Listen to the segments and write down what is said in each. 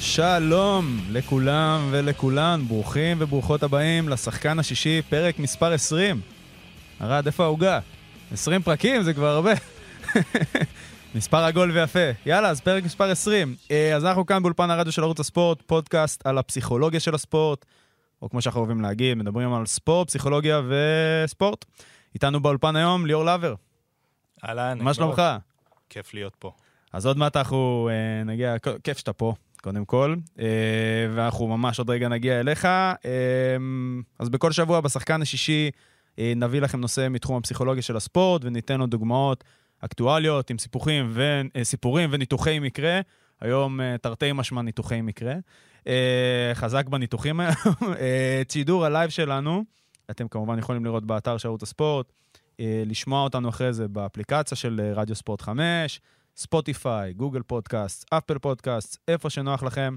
שלום לכולם ולכולן, ברוכים וברוכות הבאים לשחקן השישי, פרק מספר 20. ארד, איפה העוגה? 20 פרקים זה כבר הרבה. מספר עגול ויפה. יאללה, אז פרק מספר 20. אה, אז אנחנו כאן באולפן הרדיו של ערוץ הספורט, פודקאסט על הפסיכולוגיה של הספורט, או כמו שאנחנו אוהבים להגיד, מדברים על ספורט, פסיכולוגיה וספורט. איתנו באולפן היום ליאור לאבר. אהלן. מה שלומך? כיף להיות פה. אז עוד מעט אנחנו אה, נגיע, כיף שאתה פה, קודם כל, אה, ואנחנו ממש עוד רגע נגיע אליך. אה, אז בכל שבוע בשחקן השישי אה, נביא לכם נושא מתחום הפסיכולוגיה של הספורט, וניתן לו דוגמאות אקטואליות עם סיפורים, ו, אה, סיפורים וניתוחי מקרה. היום אה, תרתי משמע ניתוחי מקרה. אה, חזק בניתוחים היום. אה, את שידור הלייב שלנו, אתם כמובן יכולים לראות באתר של ערוץ הספורט, אה, לשמוע אותנו אחרי זה באפליקציה של אה, רדיו ספורט 5, ספוטיפיי, גוגל פודקאסט, אפל פודקאסט, איפה שנוח לכם.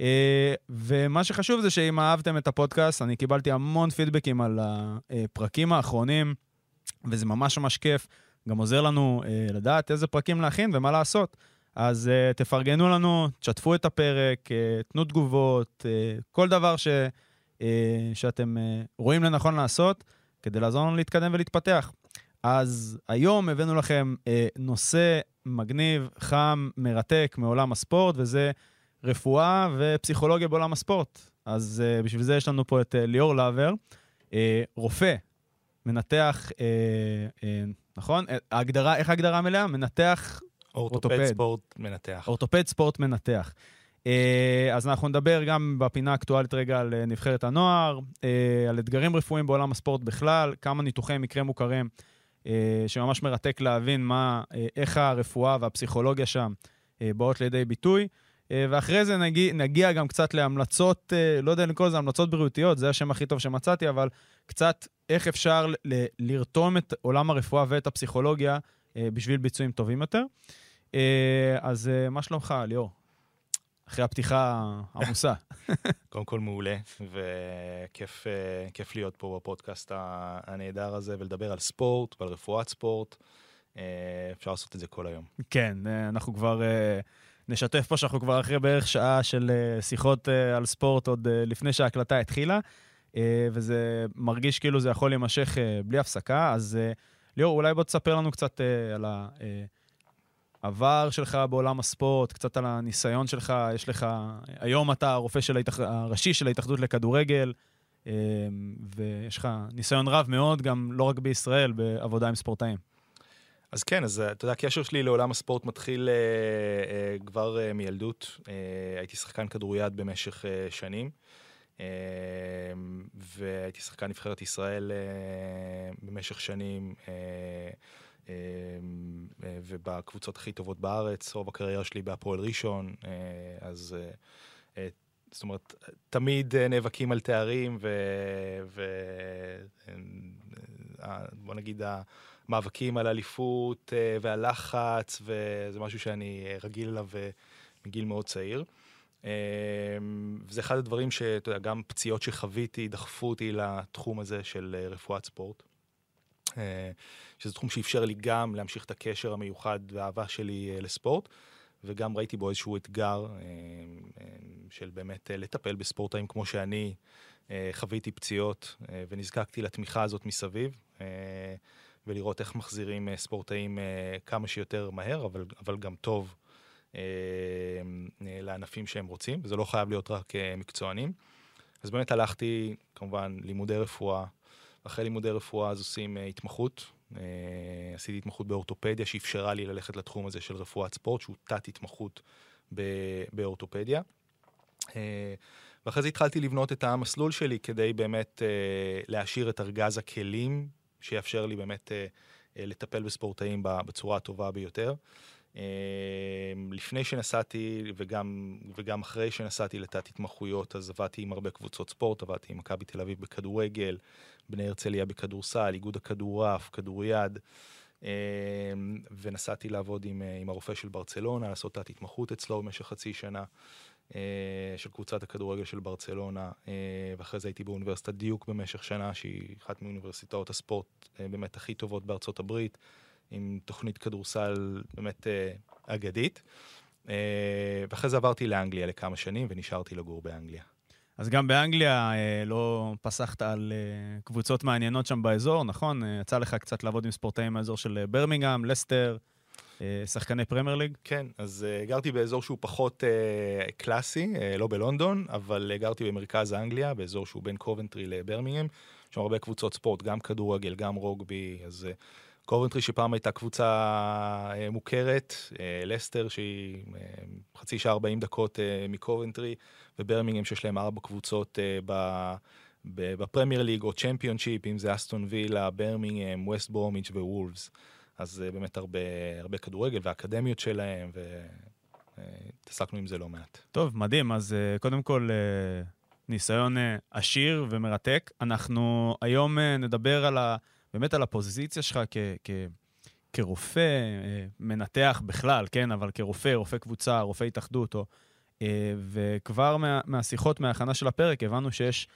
אה, ומה שחשוב זה שאם אהבתם את הפודקאסט, אני קיבלתי המון פידבקים על הפרקים האחרונים, וזה ממש ממש כיף. גם עוזר לנו אה, לדעת איזה פרקים להכין ומה לעשות. אז uh, תפרגנו לנו, תשתפו את הפרק, uh, תנו תגובות, uh, כל דבר ש, uh, שאתם uh, רואים לנכון לעשות, כדי לעזור לנו להתקדם ולהתפתח. אז היום הבאנו לכם uh, נושא מגניב, חם, מרתק מעולם הספורט, וזה רפואה ופסיכולוגיה בעולם הספורט. אז uh, בשביל זה יש לנו פה את uh, ליאור לאבר, uh, רופא, מנתח, uh, uh, נכון? ההגדרה, איך ההגדרה המלאה? מנתח אורתופד ספורט מנתח. אורתופד ספורט מנתח. אז אנחנו נדבר גם בפינה האקטואלית רגע על נבחרת הנוער, על אתגרים רפואיים בעולם הספורט בכלל, כמה ניתוחי מקרה מוכרים, שממש מרתק להבין מה, איך הרפואה והפסיכולוגיה שם באות לידי ביטוי. ואחרי זה נגיע, נגיע גם קצת להמלצות, לא יודע לקרוא לזה המלצות בריאותיות, זה השם הכי טוב שמצאתי, אבל קצת איך אפשר ל- לרתום את עולם הרפואה ואת הפסיכולוגיה בשביל ביצועים טובים יותר. אז מה שלומך, ליאור? אחרי הפתיחה העמוסה. קודם כל מעולה, וכיף להיות פה בפודקאסט הנהדר הזה, ולדבר על ספורט ועל רפואת ספורט. אפשר לעשות את זה כל היום. כן, אנחנו כבר נשתף פה שאנחנו כבר אחרי בערך שעה של שיחות על ספורט עוד לפני שההקלטה התחילה, וזה מרגיש כאילו זה יכול להימשך בלי הפסקה. אז ליאור, אולי בוא תספר לנו קצת על ה... העבר שלך בעולם הספורט, קצת על הניסיון שלך, יש לך, היום אתה הרופא של ההתאח... הראשי של ההתאחדות לכדורגל, ויש לך ניסיון רב מאוד, גם לא רק בישראל, בעבודה עם ספורטאים. אז כן, אז אתה יודע, הקשר שלי לעולם הספורט מתחיל אה, אה, כבר אה, מילדות. אה, הייתי שחקן כדוריד במשך אה, שנים, אה, והייתי שחקן נבחרת ישראל אה, במשך שנים. אה, ובקבוצות הכי טובות בארץ, רוב הקריירה שלי בהפועל ראשון, אז זאת אומרת, תמיד נאבקים על תארים, ובוא נגיד המאבקים על אליפות והלחץ, וזה משהו שאני רגיל אליו מגיל מאוד צעיר. וזה אחד הדברים שאתה יודע, גם פציעות שחוויתי דחפו אותי לתחום הזה של רפואת ספורט. שזה תחום שאפשר לי גם להמשיך את הקשר המיוחד והאהבה שלי לספורט, וגם ראיתי בו איזשהו אתגר של באמת לטפל בספורטאים כמו שאני חוויתי פציעות ונזקקתי לתמיכה הזאת מסביב, ולראות איך מחזירים ספורטאים כמה שיותר מהר, אבל, אבל גם טוב לענפים שהם רוצים, וזה לא חייב להיות רק מקצוענים. אז באמת הלכתי, כמובן, לימודי רפואה. אחרי לימודי רפואה אז עושים uh, התמחות. Uh, עשיתי התמחות באורתופדיה שאפשרה לי ללכת לתחום הזה של רפואת ספורט, שהוא תת-התמחות באורתופדיה. Uh, ואחרי זה התחלתי לבנות את המסלול שלי כדי באמת uh, להשאיר את ארגז הכלים שיאפשר לי באמת uh, uh, לטפל בספורטאים בצורה הטובה ביותר. לפני שנסעתי וגם, וגם אחרי שנסעתי לתת התמחויות, אז עבדתי עם הרבה קבוצות ספורט, עבדתי עם מכבי תל אביב בכדורגל, בני הרצליה בכדורסל, איגוד הכדורעף, כדוריד, ונסעתי לעבוד עם, עם הרופא של ברצלונה, לעשות תת התמחות אצלו במשך חצי שנה. של קבוצת הכדורגל של ברצלונה, ואחרי זה הייתי באוניברסיטת דיוק במשך שנה, שהיא אחת מאוניברסיטאות הספורט באמת הכי טובות בארצות הברית. עם תוכנית כדורסל באמת אגדית. אה, ואחרי זה עברתי לאנגליה לכמה שנים ונשארתי לגור באנגליה. אז גם באנגליה אה, לא פסחת על אה, קבוצות מעניינות שם באזור, נכון? אה, יצא לך קצת לעבוד עם ספורטאים מהאזור של אה, ברמינגהם, לסטר, אה, שחקני פרמייר ליג? כן, אז אה, גרתי באזור שהוא פחות אה, קלאסי, אה, לא בלונדון, אבל אה, גרתי במרכז אנגליה, באזור שהוא בין קובנטרי לברמינגהם. יש שם הרבה קבוצות ספורט, גם כדורגל, גם רוגבי, אז קובנטרי שפעם הייתה קבוצה אה, מוכרת, אה, לסטר שהיא אה, חצי שעה 40 דקות מקובנטרי, וברמינגהם שיש להם ארבע קבוצות בפרמייר ליג או צ'מפיונשיפ, אם זה אסטון וילה, ברמינגהם, ווסט ברומיץ' ווולפס. אז באמת הרבה, הרבה כדורגל והאקדמיות שלהם, והתעסקנו עם זה לא מעט. טוב, מדהים. אז קודם כל, ניסיון עשיר ומרתק. אנחנו היום נדבר על ה, באמת על הפוזיציה שלך כ, כ, כרופא, אה, מנתח בכלל, כן? אבל כרופא, רופא קבוצה, רופא התאחדות, או... אה, וכבר מה, מהשיחות, מההכנה של הפרק, הבנו שיש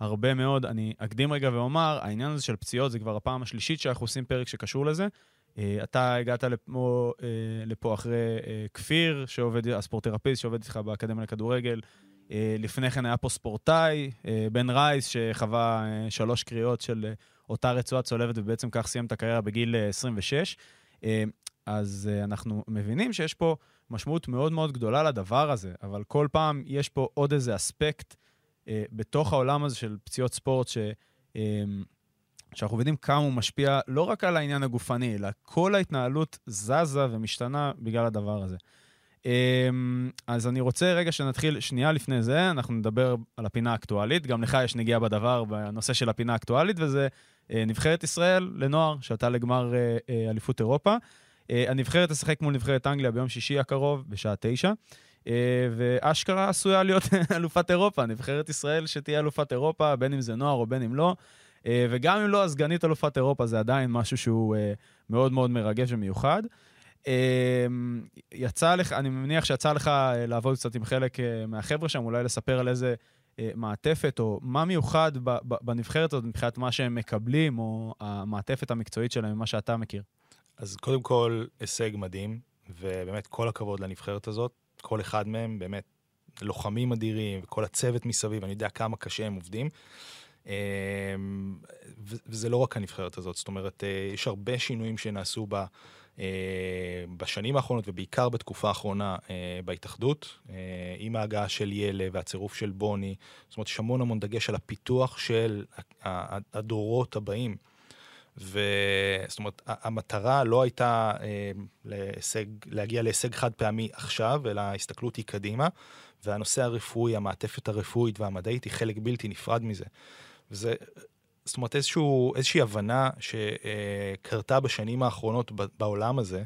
הרבה מאוד, אני אקדים רגע ואומר, העניין הזה של פציעות זה כבר הפעם השלישית שאנחנו עושים פרק שקשור לזה. אה, אתה הגעת לפה, לפה אחרי כפיר, שעובד, הספורטרפיסט שעובד איתך באקדמיה לכדורגל. לפני כן היה פה ספורטאי, בן רייס, שחווה שלוש קריאות של אותה רצועה צולבת, ובעצם כך סיים את הקריירה בגיל אה, 26. אה, אז אה, אנחנו מבינים שיש פה משמעות מאוד מאוד גדולה לדבר הזה, אבל כל פעם יש פה עוד איזה אספקט אה, בתוך העולם הזה של פציעות ספורט, ש... אה, שאנחנו יודעים כמה הוא משפיע לא רק על העניין הגופני, אלא כל ההתנהלות זזה ומשתנה בגלל הדבר הזה. אז אני רוצה רגע שנתחיל, שנייה לפני זה, אנחנו נדבר על הפינה האקטואלית. גם לך יש נגיעה בדבר בנושא של הפינה האקטואלית, וזה אה, נבחרת ישראל לנוער, שעלתה לגמר אה, אה, אליפות אירופה. אה, הנבחרת תשחק מול נבחרת אנגליה ביום שישי הקרוב, בשעה תשע. אה, ואשכרה עשויה להיות אלופת אירופה, נבחרת ישראל שתהיה אלופת אירופה, בין אם זה נוער או בין אם לא. אה, וגם אם לא, אז סגנית אלופת אירופה זה עדיין משהו שהוא אה, מאוד מאוד מרגש ומיוחד. אה, יצא לך, אני מניח שיצא לך אה, לעבוד קצת עם חלק אה, מהחבר'ה שם, אולי לספר על איזה אה, מעטפת, או מה מיוחד בנבחרת הזאת מבחינת מה שהם מקבלים, או המעטפת המקצועית שלהם, מה שאתה מכיר. אז קודם כל, הישג מדהים, ובאמת כל הכבוד לנבחרת הזאת. כל אחד מהם באמת לוחמים אדירים, וכל הצוות מסביב, אני יודע כמה קשה הם עובדים. ו- וזה לא רק הנבחרת הזאת, זאת אומרת, אה, יש הרבה שינויים שנעשו בה. אה, בשנים האחרונות, ובעיקר בתקופה האחרונה אה, בהתאחדות, אה, עם ההגעה של ילה והצירוף של בוני, זאת אומרת, יש המון המון דגש על הפיתוח של הדורות הבאים. וזאת אומרת, המטרה לא הייתה להישג, להגיע להישג חד פעמי עכשיו, אלא ההסתכלות היא קדימה, והנושא הרפואי, המעטפת הרפואית והמדעית היא חלק בלתי נפרד מזה. וזה, זאת אומרת, איזשהו, איזושהי הבנה שקרתה בשנים האחרונות בעולם הזה,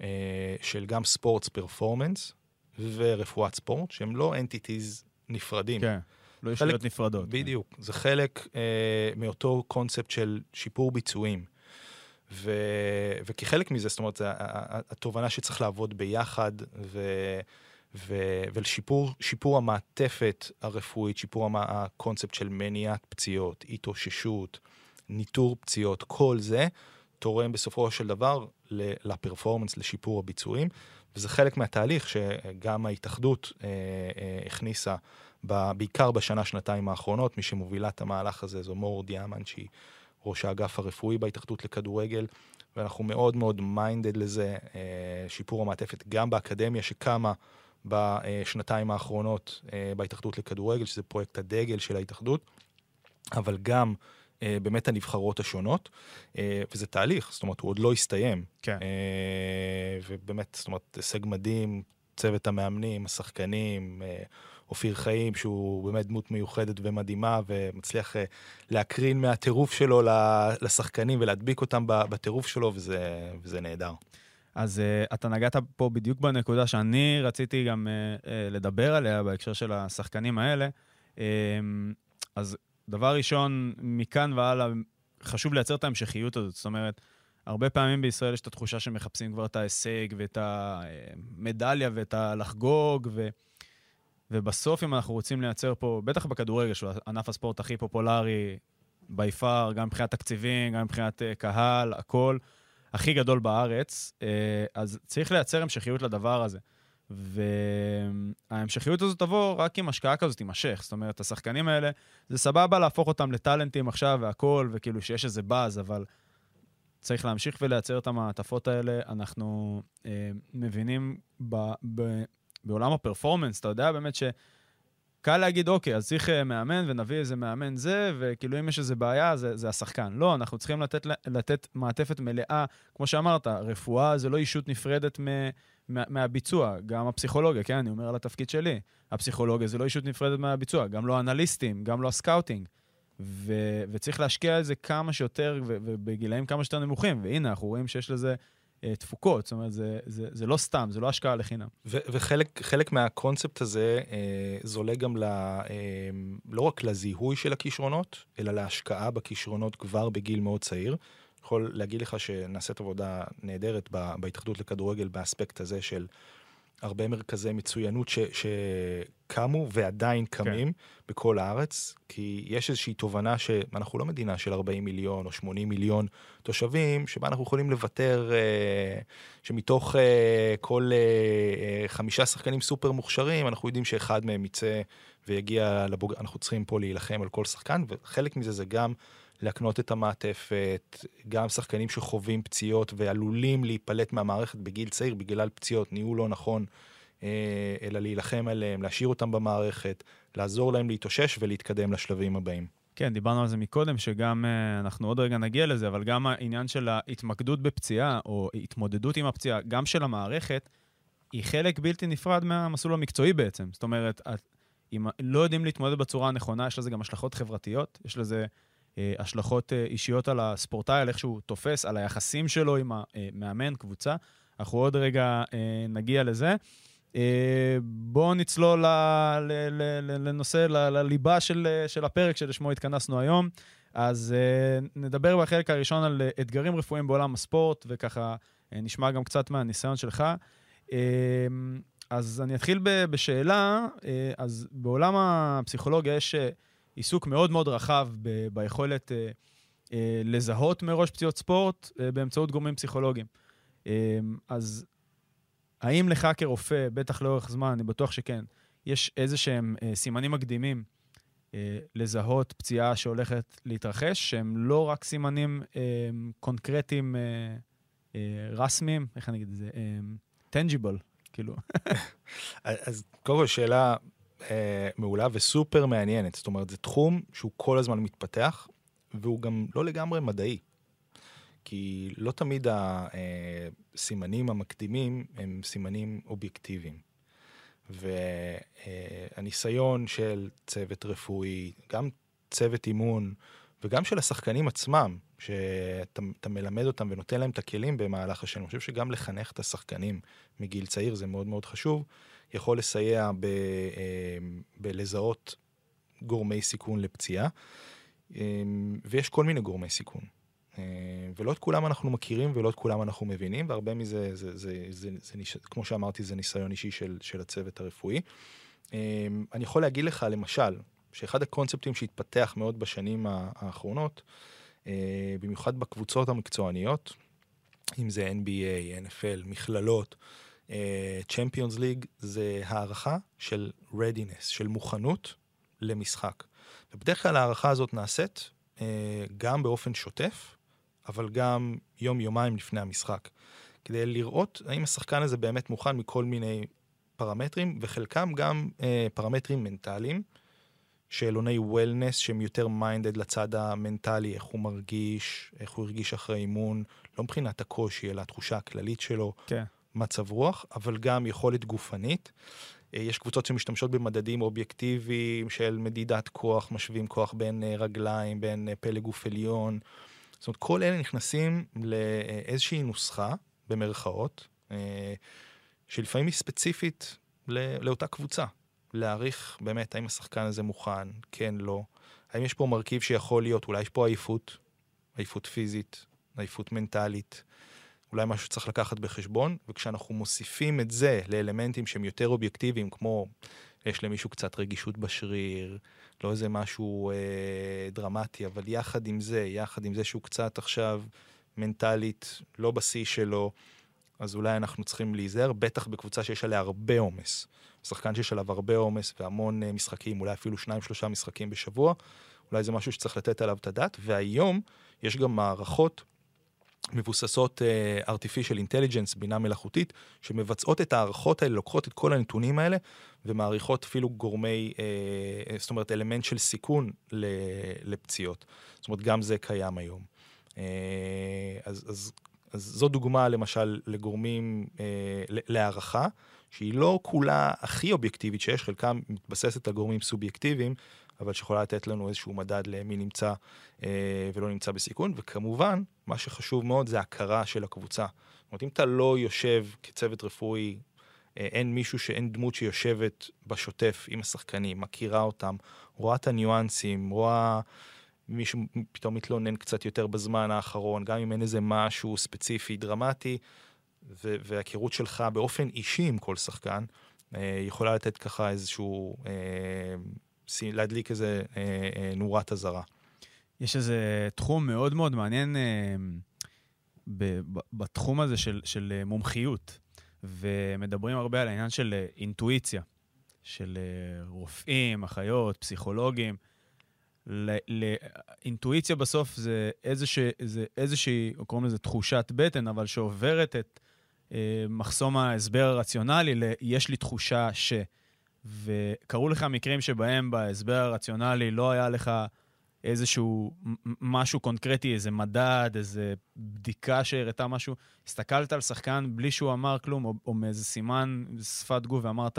אה, של גם ספורטס פרפורמנס ורפואת ספורט, שהם לא אנטיטיז נפרדים. כן, לא חלק- ישויות נפרדות. כן. בדיוק, זה חלק אה, מאותו קונספט של שיפור ביצועים. ו, וכחלק מזה, זאת אומרת, התובנה שצריך לעבוד ביחד, ו, ו, ולשיפור שיפור המעטפת הרפואית, שיפור המ- הקונספט של מניעת פציעות, התאוששות, ניטור פציעות, כל זה תורם בסופו של דבר ל performance, לשיפור הביצועים, וזה חלק מהתהליך שגם ההתאחדות אה, אה, הכניסה ב- בעיקר בשנה, שנתיים האחרונות, מי שמובילה את המהלך הזה זו מור דיאמן, שהיא ראש האגף הרפואי בהתאחדות לכדורגל, ואנחנו מאוד מאוד minded לזה, אה, שיפור המעטפת גם באקדמיה שקמה בשנתיים האחרונות אה, בהתאחדות לכדורגל, שזה פרויקט הדגל של ההתאחדות, אבל גם אה, באמת הנבחרות השונות, אה, וזה תהליך, זאת אומרת, הוא עוד לא הסתיים. כן. ובאמת, זאת אומרת, הישג מדהים, צוות המאמנים, השחקנים, אופיר חיים, שהוא באמת דמות מיוחדת ומדהימה, ומצליח להקרין מהטירוף שלו לשחקנים ולהדביק אותם בטירוף שלו, וזה, וזה נהדר. אז uh, אתה נגעת פה בדיוק בנקודה שאני רציתי גם uh, uh, לדבר עליה בהקשר של השחקנים האלה. Um, אז דבר ראשון, מכאן והלאה, חשוב לייצר את ההמשכיות הזאת. זאת אומרת, הרבה פעמים בישראל יש את התחושה שמחפשים כבר את ההישג ואת המדליה ואת הלחגוג, ו... ובסוף, אם אנחנו רוצים לייצר פה, בטח בכדורגל, שהוא ענף הספורט הכי פופולרי by far, גם מבחינת תקציבים, גם מבחינת קהל, הכל. הכי גדול בארץ, אה, אז צריך לייצר המשכיות לדבר הזה. וההמשכיות הזאת תבוא רק אם השקעה כזאת תימשך. זאת אומרת, השחקנים האלה, זה סבבה להפוך אותם לטאלנטים עכשיו והכול, וכאילו שיש איזה באז, אבל צריך להמשיך ולייצר את המעטפות האלה. אנחנו אה, מבינים ב, ב, בעולם הפרפורמנס, אתה יודע באמת ש... קל להגיד, אוקיי, אז צריך uh, מאמן ונביא איזה מאמן זה, וכאילו אם יש איזה בעיה, זה, זה השחקן. לא, אנחנו צריכים לתת, לתת מעטפת מלאה. כמו שאמרת, רפואה זה לא אישות נפרדת מ, מה, מהביצוע, גם הפסיכולוגיה, כן, אני אומר על התפקיד שלי. הפסיכולוגיה זה לא ישות נפרדת מהביצוע, גם לא אנליסטים, גם לא ה scouting. ו, וצריך להשקיע את זה כמה שיותר, ובגילאים כמה שיותר נמוכים. והנה, אנחנו רואים שיש לזה אה, תפוקות, זאת אומרת, זה, זה, זה לא סתם, זה לא השקעה לחינם. ו- וחלק מהקונספט הזה אה, זולג גם ל, אה, לא רק לזיהוי של הכישרונות, אלא להשקעה בכישרונות כבר בגיל מאוד צעיר. יכול להגיד לך שנעשית עבודה נהדרת בהתאחדות לכדורגל באספקט הזה של הרבה מרכזי מצוינות ש, שקמו ועדיין קמים כן. בכל הארץ, כי יש איזושהי תובנה שאנחנו לא מדינה של 40 מיליון או 80 מיליון תושבים, שבה אנחנו יכולים לוותר, אה, שמתוך אה, כל אה, חמישה שחקנים סופר מוכשרים, אנחנו יודעים שאחד מהם יצא ויגיע לבוג... אנחנו צריכים פה להילחם על כל שחקן, וחלק מזה זה גם להקנות את המעטפת, גם שחקנים שחווים פציעות ועלולים להיפלט מהמערכת בגיל צעיר בגלל פציעות, ניהול לא נכון, אה, אלא להילחם עליהם, להשאיר אותם במערכת, לעזור להם להתאושש ולהתקדם לשלבים הבאים. כן, דיברנו על זה מקודם, שגם, אה, אנחנו עוד רגע נגיע לזה, אבל גם העניין של ההתמקדות בפציעה, או התמודדות עם הפציעה, גם של המערכת, היא חלק בלתי נפרד מהמסלול המקצועי בעצם. זאת אומרת, אם לא יודעים להתמודד בצורה הנכונה, יש לזה גם השלכות חברתיות, יש לזה השלכות אה, אישיות על הספורטאי, על איך שהוא תופס, על היחסים שלו עם המאמן, קבוצה. אנחנו עוד רגע אה, נגיע לזה. בואו נצלול לנושא, לליבה של, של הפרק שלשמו התכנסנו היום. אז נדבר בחלק הראשון על אתגרים רפואיים בעולם הספורט, וככה נשמע גם קצת מהניסיון שלך. אז אני אתחיל בשאלה, אז בעולם הפסיכולוגיה יש עיסוק מאוד מאוד רחב ב- ביכולת אה, אה, לזהות מראש פציעות ספורט אה, באמצעות גורמים פסיכולוגיים. אה, אז האם לך כרופא, בטח לאורך זמן, אני בטוח שכן, יש איזה שהם אה, סימנים מקדימים אה, לזהות פציעה שהולכת להתרחש, שהם לא רק סימנים אה, קונקרטיים, אה, אה, רסמיים, איך אני אגיד את זה? אה, tangible, כאילו. אז קודם כל שאלה אה, מעולה וסופר מעניינת. זאת אומרת, זה תחום שהוא כל הזמן מתפתח, והוא גם לא לגמרי מדעי. כי לא תמיד הסימנים המקדימים הם סימנים אובייקטיביים. והניסיון של צוות רפואי, גם צוות אימון, וגם של השחקנים עצמם, שאתה מלמד אותם ונותן להם את הכלים במהלך השנים. אני חושב שגם לחנך את השחקנים מגיל צעיר זה מאוד מאוד חשוב. יכול לסייע ב, אה, בלזהות גורמי סיכון לפציעה, אה, ויש כל מיני גורמי סיכון. אה, ולא את כולם אנחנו מכירים ולא את כולם אנחנו מבינים, והרבה מזה, זה, זה, זה, זה, זה, כמו שאמרתי, זה ניסיון אישי של, של הצוות הרפואי. אני יכול להגיד לך, למשל, שאחד הקונספטים שהתפתח מאוד בשנים האחרונות, במיוחד בקבוצות המקצועניות, אם זה NBA, NFL, מכללות, צ'מפיונס uh, ליג זה הערכה של readiness, של מוכנות למשחק. ובדרך כלל ההערכה הזאת נעשית uh, גם באופן שוטף, אבל גם יום-יומיים לפני המשחק. כדי לראות האם השחקן הזה באמת מוכן מכל מיני פרמטרים, וחלקם גם uh, פרמטרים מנטליים, שאלוני wellness שהם יותר minded לצד המנטלי, איך הוא מרגיש, איך הוא הרגיש אחרי אימון, לא מבחינת הקושי, אלא התחושה הכללית שלו. כן. מצב רוח, אבל גם יכולת גופנית. אה, יש קבוצות שמשתמשות במדדים אובייקטיביים של מדידת כוח, משווים כוח בין אה, רגליים, בין אה, פלג גוף עליון. זאת אומרת, כל אלה נכנסים לאיזושהי נוסחה, במרכאות, שלפעמים היא ספציפית לאותה קבוצה. להעריך באמת האם השחקן הזה מוכן, כן, לא. האם יש פה מרכיב שיכול להיות, אולי יש פה עייפות, עייפות פיזית, עייפות מנטלית. אולי משהו שצריך לקחת בחשבון, וכשאנחנו מוסיפים את זה לאלמנטים שהם יותר אובייקטיביים, כמו יש למישהו קצת רגישות בשריר, לא איזה משהו אה, דרמטי, אבל יחד עם זה, יחד עם זה שהוא קצת עכשיו מנטלית לא בשיא שלו, אז אולי אנחנו צריכים להיזהר, בטח בקבוצה שיש עליה הרבה עומס. שחקן שיש עליו הרבה עומס והמון uh, משחקים, אולי אפילו שניים, שלושה משחקים בשבוע, אולי זה משהו שצריך לתת עליו את הדעת. והיום יש גם מערכות מבוססות uh, artificial intelligence, בינה מלאכותית, שמבצעות את ההערכות האלה, לוקחות את כל הנתונים האלה ומעריכות אפילו גורמי, uh, זאת אומרת, אלמנט של סיכון לפציעות. זאת אומרת, גם זה קיים היום. Uh, אז, אז, אז זו דוגמה למשל לגורמים, uh, להערכה, שהיא לא כולה הכי אובייקטיבית שיש, חלקה מתבססת על גורמים סובייקטיביים, אבל שיכולה לתת לנו איזשהו מדד למי נמצא אה, ולא נמצא בסיכון, וכמובן, מה שחשוב מאוד זה הכרה של הקבוצה. זאת אומרת, אם אתה לא יושב כצוות רפואי, אה, אין מישהו שאין דמות שיושבת בשוטף עם השחקנים, מכירה אותם, רואה את הניואנסים, רואה מישהו פתאום מתלונן קצת יותר בזמן האחרון, גם אם אין איזה משהו ספציפי דרמטי, וההיכרות שלך באופן אישי עם כל שחקן, אה, יכולה לתת ככה איזשהו אה, להדליק איזה אה, אה, נורת אזהרה. יש איזה תחום מאוד מאוד מעניין אה, בתחום הזה של, של מומחיות, ומדברים הרבה על העניין של אינטואיציה, של רופאים, אחיות, פסיכולוגים. לאינטואיציה בסוף זה איזושהי, איזושהי, קוראים לזה תחושת בטן, אבל שעוברת את אה, מחסום ההסבר הרציונלי ל- יש לי תחושה ש... וקרו לך מקרים שבהם בהסבר הרציונלי לא היה לך איזשהו משהו קונקרטי, איזה מדד, איזה בדיקה שהראתה משהו, הסתכלת על שחקן בלי שהוא אמר כלום, או, או מאיזה סימן, שפת גוף, ואמרת,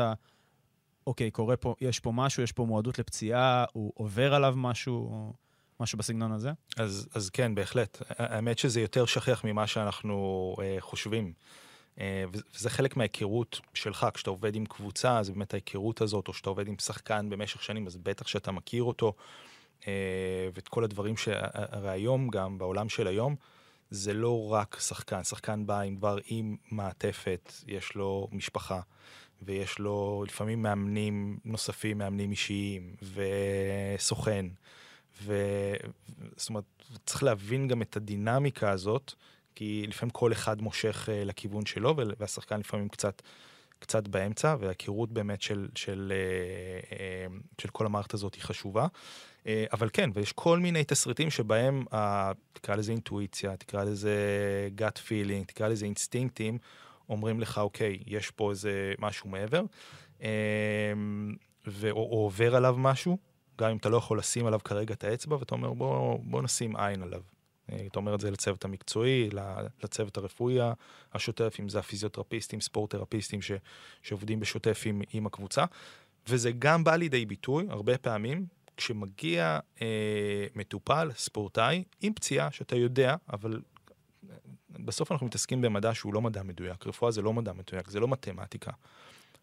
אוקיי, קורה פה, יש פה משהו, יש פה מועדות לפציעה, הוא עובר עליו משהו, או משהו בסגנון הזה? אז, אז כן, בהחלט. האמת שזה יותר שכיח ממה שאנחנו אה, חושבים. אה, וזה חלק מההיכרות שלך, כשאתה עובד עם קבוצה, אז באמת ההיכרות הזאת, או שאתה עובד עם שחקן במשך שנים, אז בטח שאתה מכיר אותו, אה, ואת כל הדברים שהרי היום, גם בעולם של היום, זה לא רק שחקן, שחקן בא עם כבר עם מעטפת, יש לו משפחה, ויש לו לפעמים מאמנים נוספים, מאמנים אישיים, וסוכן, ו... זאת אומרת, צריך להבין גם את הדינמיקה הזאת. כי לפעמים כל אחד מושך uh, לכיוון שלו, והשחקן לפעמים קצת, קצת באמצע, וההיכרות באמת של, של, uh, uh, של כל המערכת הזאת היא חשובה. Uh, אבל כן, ויש כל מיני תסריטים שבהם, uh, תקרא לזה אינטואיציה, תקרא לזה gut feeling, תקרא לזה אינסטינקטים, אומרים לך, אוקיי, יש פה איזה משהו מעבר, uh, או עובר עליו משהו, גם אם אתה לא יכול לשים עליו כרגע את האצבע, ואתה אומר, בוא, בוא נשים עין עליו. אה, אתה אומר את זה לצוות המקצועי, לצוות הרפואי השוטף, אם זה הפיזיותרפיסטים, ספורט-תרפיסטים ש, שעובדים בשוטף עם, עם הקבוצה. וזה גם בא לידי ביטוי, הרבה פעמים, כשמגיע אה, מטופל, ספורטאי, עם פציעה שאתה יודע, אבל אה, בסוף אנחנו מתעסקים במדע שהוא לא מדע מדויק. רפואה זה לא מדע מדויק, זה לא מתמטיקה.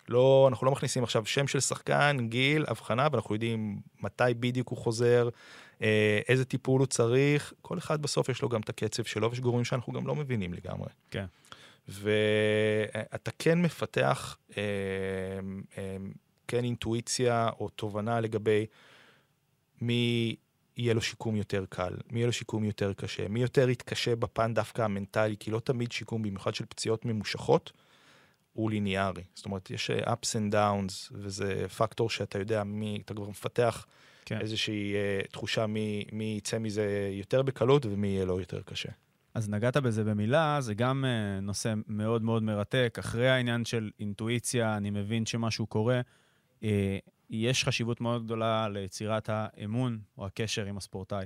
לא, אנחנו לא מכניסים עכשיו שם של שחקן, גיל, הבחנה, ואנחנו יודעים מתי בדיוק הוא חוזר, אה, איזה טיפול הוא צריך, כל אחד בסוף יש לו גם את הקצב שלו, ויש גורמים שאנחנו גם לא מבינים לגמרי. כן. ואתה כן מפתח, אה, אה, כן אינטואיציה או תובנה לגבי מי יהיה לו שיקום יותר קל, מי יהיה לו שיקום יותר קשה, מי יותר יתקשה בפן דווקא המנטלי, כי לא תמיד שיקום, במיוחד של פציעות ממושכות, הוא ליניארי. זאת אומרת, יש ups and downs, וזה פקטור שאתה יודע מי, אתה כבר מפתח כן. איזושהי uh, תחושה מי, מי יצא מזה יותר בקלות ומי יהיה לו יותר קשה. אז נגעת בזה במילה, זה גם uh, נושא מאוד מאוד מרתק. אחרי העניין של אינטואיציה, אני מבין שמשהו קורה. Uh, יש חשיבות מאוד גדולה ליצירת האמון או הקשר עם הספורטאי.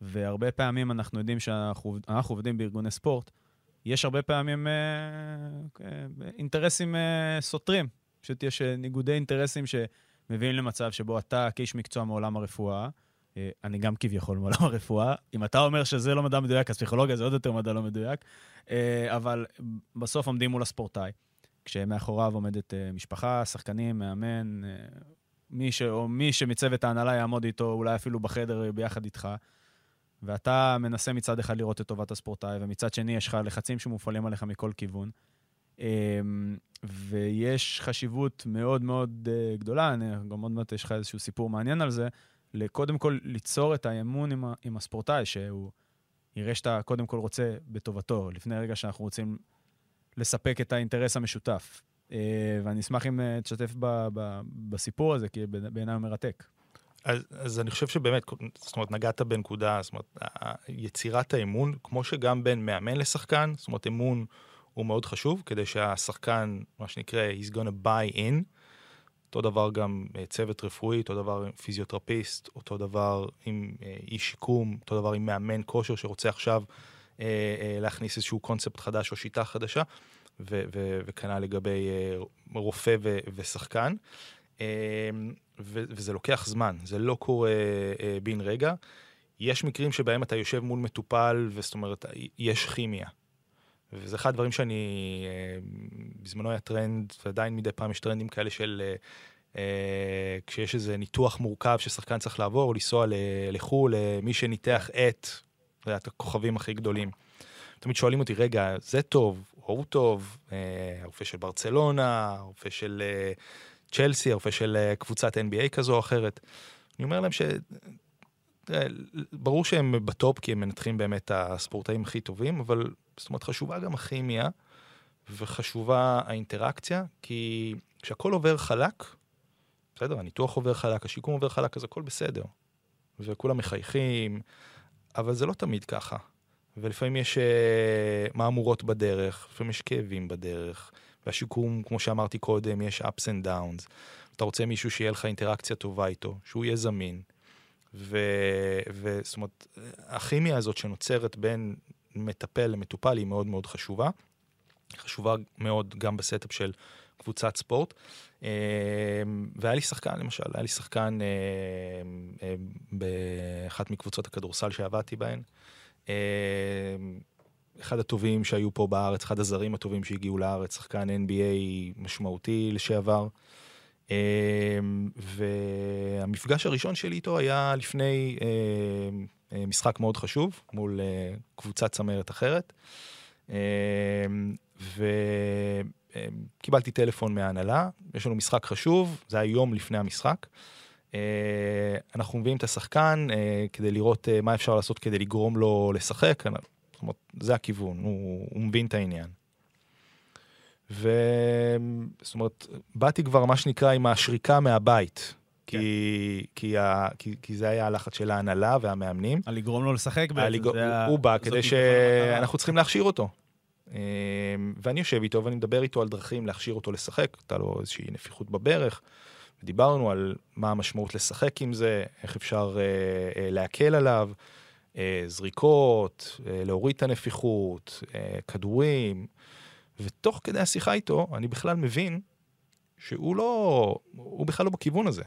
והרבה פעמים אנחנו יודעים שאנחנו עובדים בארגוני ספורט, יש הרבה פעמים אה, אה, אינטרסים אה, סותרים. פשוט יש אה, ניגודי אינטרסים ש... מביאים למצב שבו אתה, כאיש מקצוע מעולם הרפואה, אה, אני גם כביכול מעולם הרפואה, אם אתה אומר שזה לא מדע מדויק, אז פסיכולוגיה זה עוד יותר מדע לא מדויק, אה, אבל בסוף עומדים מול הספורטאי, כשמאחוריו עומדת משפחה, שחקנים, מאמן, מי ש... או מי שמצוות ההנהלה יעמוד איתו, אולי אפילו בחדר ביחד איתך. ואתה מנסה מצד אחד לראות את טובת הספורטאי, ומצד שני יש לך לחצים שמופעלים עליך מכל כיוון. אמ, ויש חשיבות מאוד מאוד uh, גדולה, אני, גם עוד מעט יש לך איזשהו סיפור מעניין על זה, לקודם כל ליצור את האמון עם, עם הספורטאי, שהוא יראה שאתה קודם כל רוצה בטובתו. לפני רגע שאנחנו רוצים לספק את האינטרס המשותף. אה, ואני אשמח אם אה, תשתף ב, ב, בסיפור הזה, כי בעיניי הוא מרתק. אז, אז אני חושב שבאמת, זאת אומרת, נגעת בנקודה, זאת אומרת, יצירת האמון, כמו שגם בין מאמן לשחקן, זאת אומרת, אמון הוא מאוד חשוב, כדי שהשחקן, מה שנקרא, he's gonna buy in. אותו דבר גם אה, צוות רפואי, אותו דבר עם פיזיותרפיסט, אותו דבר עם אה, איש שיקום, אותו דבר עם מאמן כושר שרוצה עכשיו אה, אה, להכניס איזשהו קונספט חדש או שיטה חדשה, וכנ"ל לגבי אה, רופא ו- ושחקן. אה, ו- וזה לוקח זמן, זה לא קורה אה, בן רגע. יש מקרים שבהם אתה יושב מול מטופל, וזאת אומרת, יש כימיה. וזה אחד הדברים שאני, אה, בזמנו היה טרנד, ועדיין מדי פעם יש טרנדים כאלה של אה, אה, כשיש איזה ניתוח מורכב ששחקן צריך לעבור, לנסוע לחו"ל, למי שניתח את, יודע, את הכוכבים הכי גדולים. תמיד שואלים אותי, רגע, זה טוב, הוא טוב, הרופא של ברצלונה, הרופא של צ'לסי, הרופא של קבוצת NBA כזו או אחרת. אני אומר להם ש... ברור שהם בטופ כי הם מנתחים באמת הספורטאים הכי טובים, אבל זאת אומרת חשובה גם הכימיה וחשובה האינטראקציה, כי כשהכול עובר חלק, בסדר, הניתוח עובר חלק, השיקום עובר חלק, אז הכל בסדר. וכולם מחייכים, אבל זה לא תמיד ככה. ולפעמים יש uh, מהמורות בדרך, לפעמים יש כאבים בדרך, והשיקום, כמו שאמרתי קודם, יש ups and downs. אתה רוצה מישהו שיהיה לך אינטראקציה טובה איתו, שהוא יהיה זמין. וזאת אומרת, הכימיה הזאת שנוצרת בין מטפל למטופל היא מאוד מאוד חשובה. חשובה מאוד גם ב setup של קבוצת ספורט. אה, והיה לי שחקן, למשל, היה לי שחקן אה, אה, באחת מקבוצות הכדורסל שעבדתי בהן. אחד הטובים שהיו פה בארץ, אחד הזרים הטובים שהגיעו לארץ, שחקן NBA משמעותי לשעבר. והמפגש הראשון שלי איתו היה לפני משחק מאוד חשוב מול קבוצת צמרת אחרת. ו... אמ, קיבלתי טלפון מההנהלה, יש לנו משחק חשוב, זה היה יום לפני המשחק. אה, אנחנו מביאים את השחקן אה, כדי לראות אה, מה אפשר לעשות כדי לגרום לו לשחק, אומרת, זה הכיוון, הוא, הוא מבין את העניין. וזאת אומרת, באתי כבר מה שנקרא עם השריקה מהבית. כן. כי, כי, ה, כי, כי זה היה הלחץ של ההנהלה והמאמנים. על לגרום לו לשחק בעצם. לגר... הוא, הוא בא כדי שאנחנו צריכים להכשיר אותו. אמ, ואני יושב איתו ואני מדבר איתו על דרכים להכשיר אותו לשחק, הייתה לו איזושהי נפיחות בברך. דיברנו על מה המשמעות לשחק עם זה, איך אפשר אה, אה, להקל עליו, זריקות, אה, להוריד את הנפיחות, אה, כדורים, ותוך כדי השיחה איתו, אני בכלל מבין שהוא לא, הוא בכלל לא בכיוון הזה.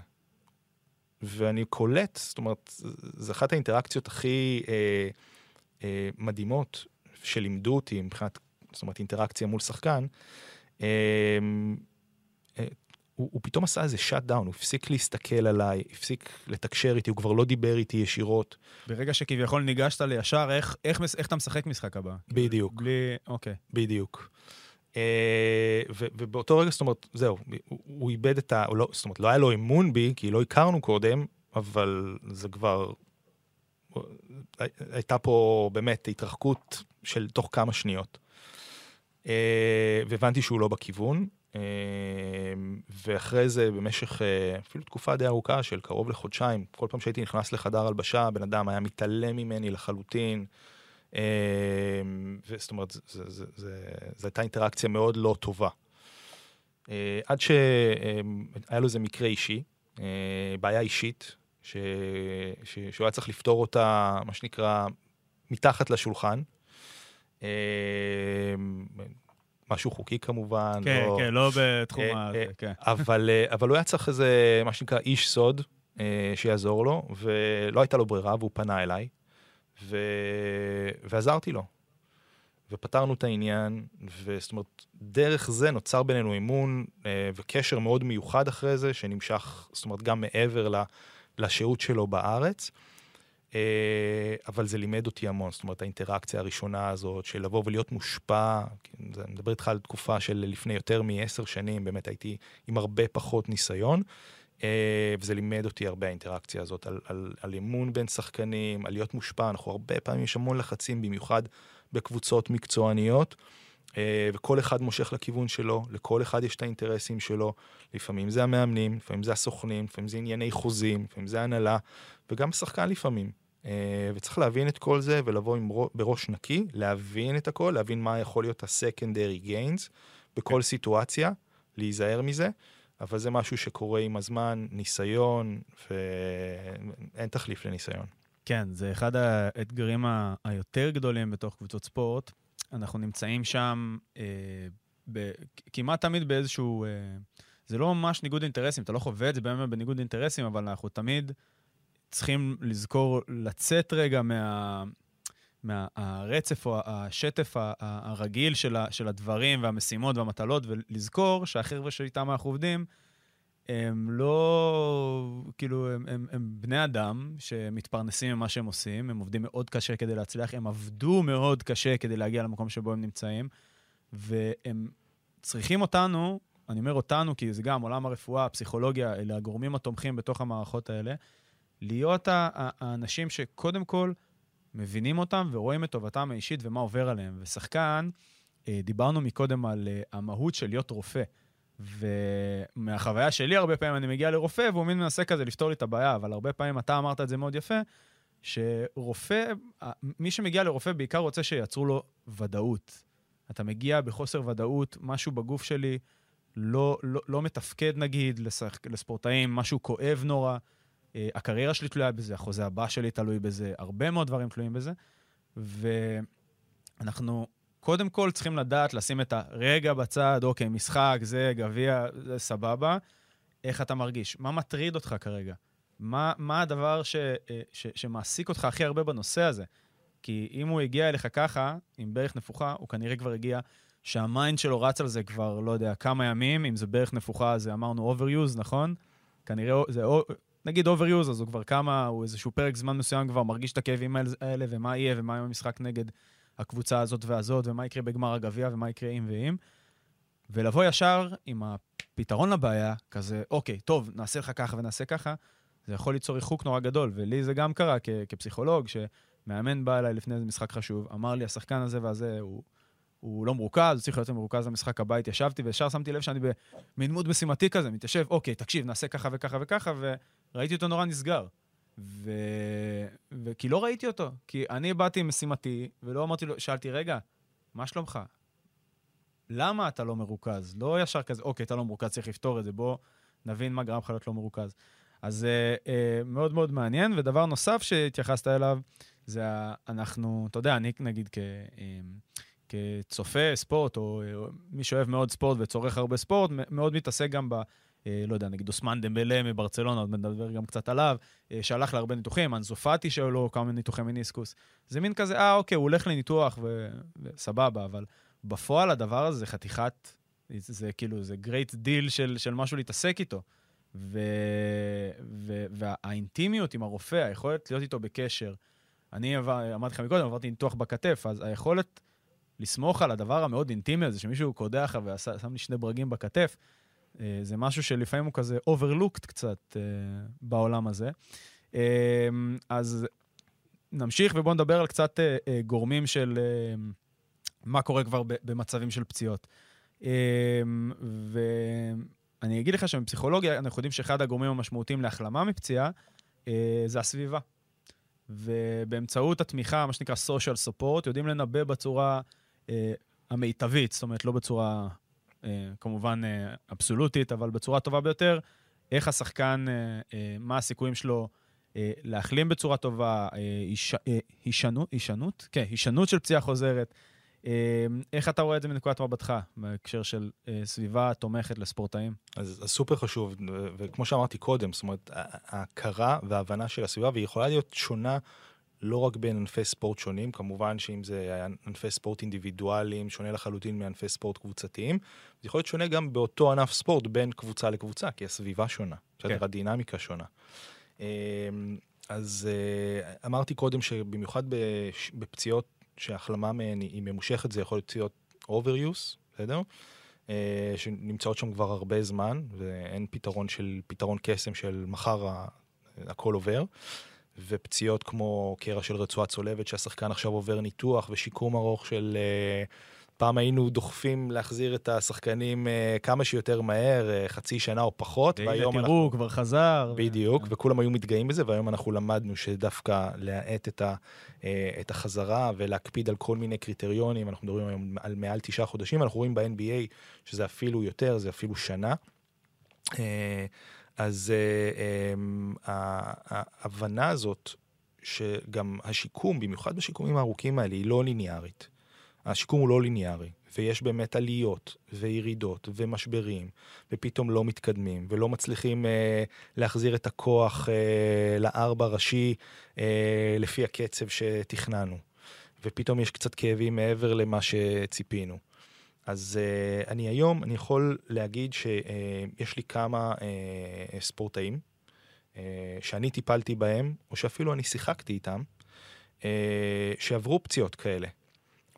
ואני קולט, זאת אומרת, זו אחת האינטראקציות הכי אה, אה, מדהימות שלימדו אותי מבחינת זאת אומרת אינטראקציה מול שחקן, אמ, אה, הוא, הוא פתאום עשה איזה שאט דאון, הוא הפסיק להסתכל עליי, הפסיק לתקשר איתי, הוא כבר לא דיבר איתי ישירות. ברגע שכביכול ניגשת לישר, איך, איך, איך אתה משחק משחק הבא? בדיוק. בלי... אוקיי. בדיוק. אה, ו, ובאותו רגע, זאת אומרת, זהו, הוא, הוא איבד את ה... לא, זאת אומרת, לא היה לו אמון בי, כי לא הכרנו קודם, אבל זה כבר... הייתה פה באמת התרחקות של תוך כמה שניות. אה, והבנתי שהוא לא בכיוון. אה, ואחרי זה, במשך אה, אפילו תקופה די ארוכה של קרוב לחודשיים, כל פעם שהייתי נכנס לחדר הלבשה, הבן אדם היה מתעלם ממני לחלוטין. זאת אומרת, זו הייתה אינטראקציה מאוד לא טובה. עד שהיה לו איזה מקרה אישי, בעיה אישית, ש... ש... שהוא היה צריך לפתור אותה, מה שנקרא, מתחת לשולחן. אה, משהו חוקי כמובן. כן, לא, כן, לא בתחום אה, ה... אה, כן. אבל, אבל הוא היה צריך איזה, מה שנקרא, איש סוד שיעזור לו, ולא הייתה לו ברירה, והוא פנה אליי, ו... ועזרתי לו. ופתרנו את העניין, וזאת אומרת, דרך זה נוצר בינינו אמון וקשר מאוד מיוחד אחרי זה, שנמשך, זאת אומרת, גם מעבר לשהות שלו בארץ. אה, אבל זה לימד אותי המון, זאת אומרת, האינטראקציה הראשונה הזאת של לבוא ולהיות מושפע, כן, אני מדבר איתך על תקופה של לפני יותר מעשר שנים, באמת הייתי עם הרבה פחות ניסיון, אה, וזה לימד אותי הרבה האינטראקציה הזאת, על, על, על אמון בין שחקנים, על להיות מושפע, אנחנו הרבה פעמים, יש המון לחצים, במיוחד בקבוצות מקצועניות. אה, וכל אחד מושך לכיוון שלו, לכל אחד יש את האינטרסים שלו. לפעמים זה המאמנים, לפעמים זה הסוכנים, לפעמים זה ענייני חוזים, לפעמים זה הנהלה, וגם שחקן לפעמים. אה, וצריך להבין את כל זה ולבוא עם בראש נקי, להבין את הכל, להבין מה יכול להיות ה-secondary gains בכל סיטואציה, להיזהר מזה. אבל זה משהו שקורה עם הזמן, ניסיון, ואין תחליף לניסיון. כן, זה אחד האתגרים היותר גדולים בתוך קבוצות ספורט. אנחנו נמצאים שם אה, ב, כמעט תמיד באיזשהו... אה, זה לא ממש ניגוד אינטרסים, אתה לא חווה את זה באמת בניגוד אינטרסים, אבל אנחנו תמיד צריכים לזכור לצאת רגע מה... מהרצף או השטף הרגיל של, הדברים והמשימות והמטלות, ולזכור שהחבר'ה שאיתם אנחנו עובדים, הם לא, כאילו, הם, הם, הם בני אדם שמתפרנסים ממה שהם עושים, הם עובדים מאוד קשה כדי להצליח, הם עבדו מאוד קשה כדי להגיע למקום שבו הם נמצאים, והם צריכים אותנו, אני אומר אותנו, כי זה גם עולם הרפואה, הפסיכולוגיה, אלה הגורמים התומכים בתוך המערכות האלה, להיות האנשים שקודם כל מבינים אותם ורואים את טובתם האישית ומה עובר עליהם. ושחקן, אה, דיברנו מקודם על אה, המהות של להיות רופא. ומהחוויה שלי, הרבה פעמים אני מגיע לרופא והוא מין מנסה כזה לפתור לי את הבעיה, אבל הרבה פעמים אתה אמרת את זה מאוד יפה, שרופא, מי שמגיע לרופא בעיקר רוצה שייצרו לו ודאות. אתה מגיע בחוסר ודאות, משהו בגוף שלי לא, לא, לא מתפקד נגיד לשחק, לספורטאים, משהו כואב נורא. אה, הקריירה שלי תלויה בזה, החוזה הבא שלי תלוי בזה, הרבה מאוד דברים תלויים בזה. ואנחנו קודם כל צריכים לדעת לשים את הרגע בצד, אוקיי, משחק, זה גביע, זה סבבה. איך אתה מרגיש? מה מטריד אותך כרגע? מה, מה הדבר ש, אה, ש, שמעסיק אותך הכי הרבה בנושא הזה? כי אם הוא הגיע אליך ככה, עם ברך נפוחה, הוא כנראה כבר הגיע שהמיינד שלו רץ על זה כבר, לא יודע, כמה ימים. אם זה ברך נפוחה, זה אמרנו overuse, נכון? כנראה זה, נגיד overuse, אז הוא כבר כמה, הוא איזשהו פרק זמן מסוים כבר מרגיש את הכאבים האלה, ומה יהיה, ומה יהיה במשחק נגד הקבוצה הזאת והזאת, ומה יקרה בגמר הגביע, ומה יקרה אם ואם. ולבוא ישר עם הפתרון לבעיה, כזה, אוקיי, טוב, נעשה לך ככה ונעשה ככה, זה יכול ליצור ריחוק נורא גדול. ולי זה גם קרה כ- כפסיכולוג, שמאמן בא אליי לפני איזה משחק חשוב, אמר לי, השחקן הזה והזה, הוא, הוא לא מרוכז, צריך להיות מרוכז למשחק הבא, התיישבתי, וישר שמתי לב שאני במין דמות משימתי כזה, מתיישב, אוקיי, תקשיב, נעשה ככה וככה וככה, וראיתי אותו נורא נסגר. ו... וכי לא ראיתי אותו. כי אני באתי עם משימתי, ולא אמרתי לו, שאלתי, רגע, מה שלומך? למה אתה לא מרוכז? לא ישר כזה, אוקיי, אתה לא מרוכז, צריך לפתור את זה, בוא נבין מה גרם לך להיות לא מרוכז. אז אה, אה, מאוד מאוד מעניין, ודבר נוסף שהתייחסת אליו, זה. אנחנו, אתה יודע, אני נגיד כ... אה, כצופה ספורט, או, או מי שאוהב מאוד ספורט וצורך הרבה ספורט, מאוד מתעסק גם ב... אה, לא יודע, נגיד אוסמן דמבלה מברצלונה, עוד נדבר גם קצת עליו, אה, שהלך להרבה ניתוחים, אנסו פאטי שהיו לו כמה ניתוחי מיניסקוס. זה מין כזה, אה, אוקיי, הוא הולך לניתוח. וסבבה, אבל בפועל הדבר הזה זה חתיכת, זה, כאילו, זה great deal של, של משהו להתעסק איתו. ו... ו... והאינטימיות עם הרופא, היכולת להיות איתו בקשר. אני אמרתי לך מקודם, עברתי ניתוח בכתף, אז היכולת לסמוך על הדבר המאוד אינטימי הזה, שמישהו קודח ושם לי שני ברגים בכתף, אה, זה משהו שלפעמים הוא כזה overlooked קצת uh, בעולם הזה. Uh, אז נמשיך ובואו נדבר על קצת גורמים של מה קורה כבר במצבים של פציעות. ואני אגיד לך שבפסיכולוגיה אנחנו יודעים שאחד הגורמים המשמעותיים להחלמה מפציעה זה הסביבה. ובאמצעות התמיכה, מה שנקרא social support, יודעים לנבא בצורה uh, המיטבית, זאת אומרת, לא בצורה אה, כמובן אה, אבסולוטית, אבל בצורה טובה ביותר, איך השחקן, אה, מה הסיכויים שלו להחלים בצורה טובה, הישנות, הישנות? כן, הישנות של פציעה חוזרת. איך אתה רואה את זה מנקודת מבטך בהקשר של סביבה תומכת לספורטאים? אז, אז סופר חשוב, וכמו שאמרתי קודם, זאת אומרת, ההכרה וההבנה של הסביבה, והיא יכולה להיות שונה לא רק בין ענפי ספורט שונים, כמובן שאם זה ענפי ספורט אינדיבידואליים, שונה לחלוטין מענפי ספורט קבוצתיים, זה יכול להיות שונה גם באותו ענף ספורט בין קבוצה לקבוצה, כי הסביבה שונה, בסדר, כן. הדינמיקה שונה. אמ, אז אה, אמרתי קודם שבמיוחד בפציעות שהחלמה מהן היא ממושכת, זה יכול להיות פציעות overuse, בסדר? אה, שנמצאות שם כבר הרבה זמן, ואין פתרון של, פתרון קסם של מחר הכל עובר. ופציעות כמו קרע של רצועה צולבת, שהשחקן עכשיו עובר ניתוח ושיקום ארוך של, אה, פעם היינו דוחפים להחזיר את השחקנים uh, כמה שיותר מהר, uh, חצי שנה או פחות, והיום תראו, אנחנו... תראו, כבר חזר. בדיוק, ו... וכולם היו מתגאים בזה, והיום אנחנו למדנו שדווקא להאט את, ה, uh, את החזרה ולהקפיד על כל מיני קריטריונים, אנחנו מדברים היום על מעל תשעה חודשים, אנחנו רואים ב-NBA שזה אפילו יותר, זה אפילו שנה. Uh, אז uh, um, ההבנה הזאת, שגם השיקום, במיוחד בשיקומים הארוכים האלה, היא לא ליניארית. השיקום הוא לא ליניארי, ויש באמת עליות וירידות ומשברים, ופתאום לא מתקדמים, ולא מצליחים אה, להחזיר את הכוח אה, לארבע ראשי אה, לפי הקצב שתכננו. ופתאום יש קצת כאבים מעבר למה שציפינו. אז uh, אני היום, אני יכול להגיד שיש uh, לי כמה uh, ספורטאים uh, שאני טיפלתי בהם, או שאפילו אני שיחקתי איתם, uh, שעברו פציעות כאלה.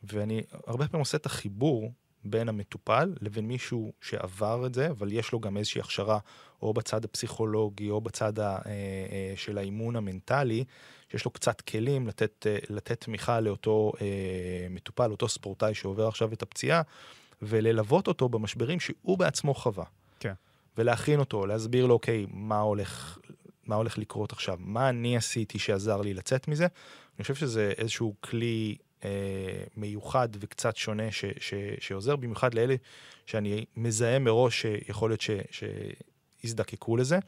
ואני הרבה פעמים עושה את החיבור בין המטופל לבין מישהו שעבר את זה, אבל יש לו גם איזושהי הכשרה, או בצד הפסיכולוגי, או בצד ה, אה, אה, של האימון המנטלי, שיש לו קצת כלים לתת, אה, לתת תמיכה לאותו מטופל, אותו ספורטאי שעובר עכשיו את הפציעה, וללוות אותו במשברים שהוא בעצמו חווה. כן. ולהכין אותו, להסביר לו, אוקיי, מה הולך, מה הולך לקרות עכשיו, מה אני עשיתי שעזר לי לצאת מזה. אני חושב שזה איזשהו כלי אה, מיוחד וקצת שונה ש, ש, שעוזר, במיוחד לאלה שאני מזהה מראש שיכול להיות ש, שיזדקקו לזה,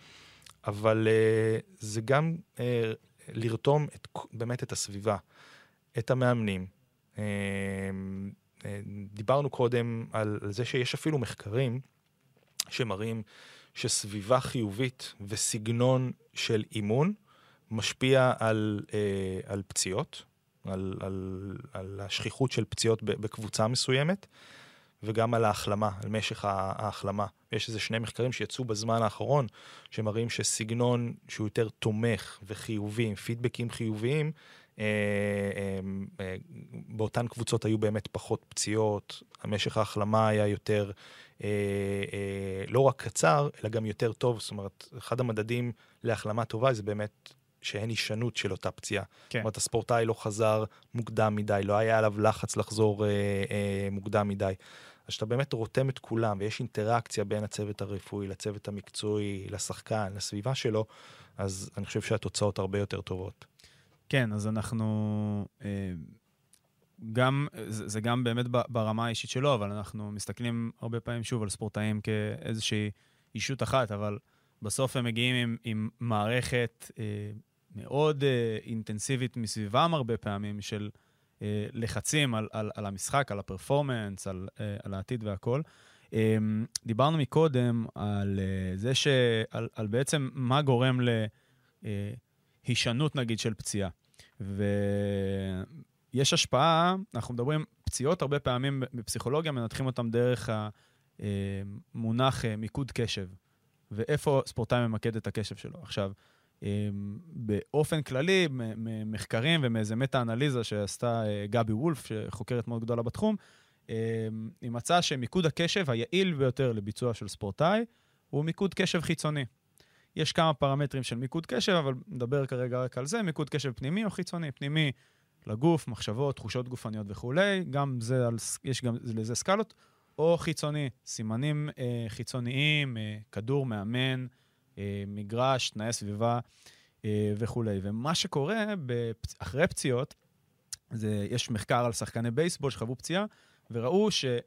אבל אה, זה גם אה, לרתום את, באמת את הסביבה, את המאמנים. אה, אה, דיברנו קודם על, זה שיש אפילו מחקרים שמראים שסביבה חיובית וסגנון של אימון משפיע על, אה, על פציעות. על, על, על השכיחות של פציעות בקבוצה מסוימת, וגם על ההחלמה, על משך ההחלמה. יש איזה שני מחקרים שיצאו בזמן האחרון, שמראים שסגנון שהוא יותר תומך וחיובי, עם פידבקים חיוביים, אה, אה, אה, באותן קבוצות היו באמת פחות פציעות, המשך ההחלמה היה יותר, לא רק קצר, אלא גם יותר טוב. זאת אומרת, אחד המדדים להחלמה טובה זה באמת שאין הישנות של אותה פציעה. כן. זאת אומרת, הספורטאי לא חזר מוקדם מדי, לא היה עליו לחץ לחזור אה, אה, מוקדם מדי. אז כשאתה באמת רותם את כולם, ויש אינטראקציה בין הצוות הרפואי לצוות המקצועי, לשחקן, לסביבה שלו, אז אני חושב שהתוצאות הרבה יותר טובות. כן, אז אנחנו... אה, גם, זה, זה גם באמת ברמה האישית שלו, אבל אנחנו מסתכלים הרבה פעמים שוב על ספורטאים כאיזושהי אישות אחת, אבל בסוף הם מגיעים עם, עם מערכת אה, מאוד uh, אינטנסיבית מסביבם הרבה פעמים, של לחצים על, על, על המשחק, על הפרפורמנס, על, uh, על העתיד והכל. Um, דיברנו מקודם על זה ש... על, על בעצם מה גורם להישנות, נגיד, של פציעה. ויש השפעה, אנחנו מדברים, פציעות הרבה פעמים בפסיכולוגיה מנתחים אותם דרך המונח מיקוד קשב, ואיפה ספורטאי ממקד את הקשב שלו. עכשיו, באופן כללי, ממחקרים ומאיזה מטה-אנליזה שעשתה אה, גבי וולף, שחוקרת מאוד גדולה בתחום, אמ, היא מצאה שמיקוד הקשב היעיל ביותר לביצוע של ספורטאי הוא מיקוד קשב חיצוני. יש כמה פרמטרים של מיקוד קשב, אבל נדבר כרגע רק על זה, מיקוד קשב פנימי או חיצוני. פנימי לגוף, מחשבות, תחושות גופניות וכולי, גם זה, על, יש גם לזה סקלות, או חיצוני, סימנים אה, חיצוניים, אה, כדור, מאמן, מגרש, תנאי סביבה אה, וכולי. ומה שקורה אחרי פציעות, זה, יש מחקר על שחקני בייסבול שחוו פציעה, וראו שהם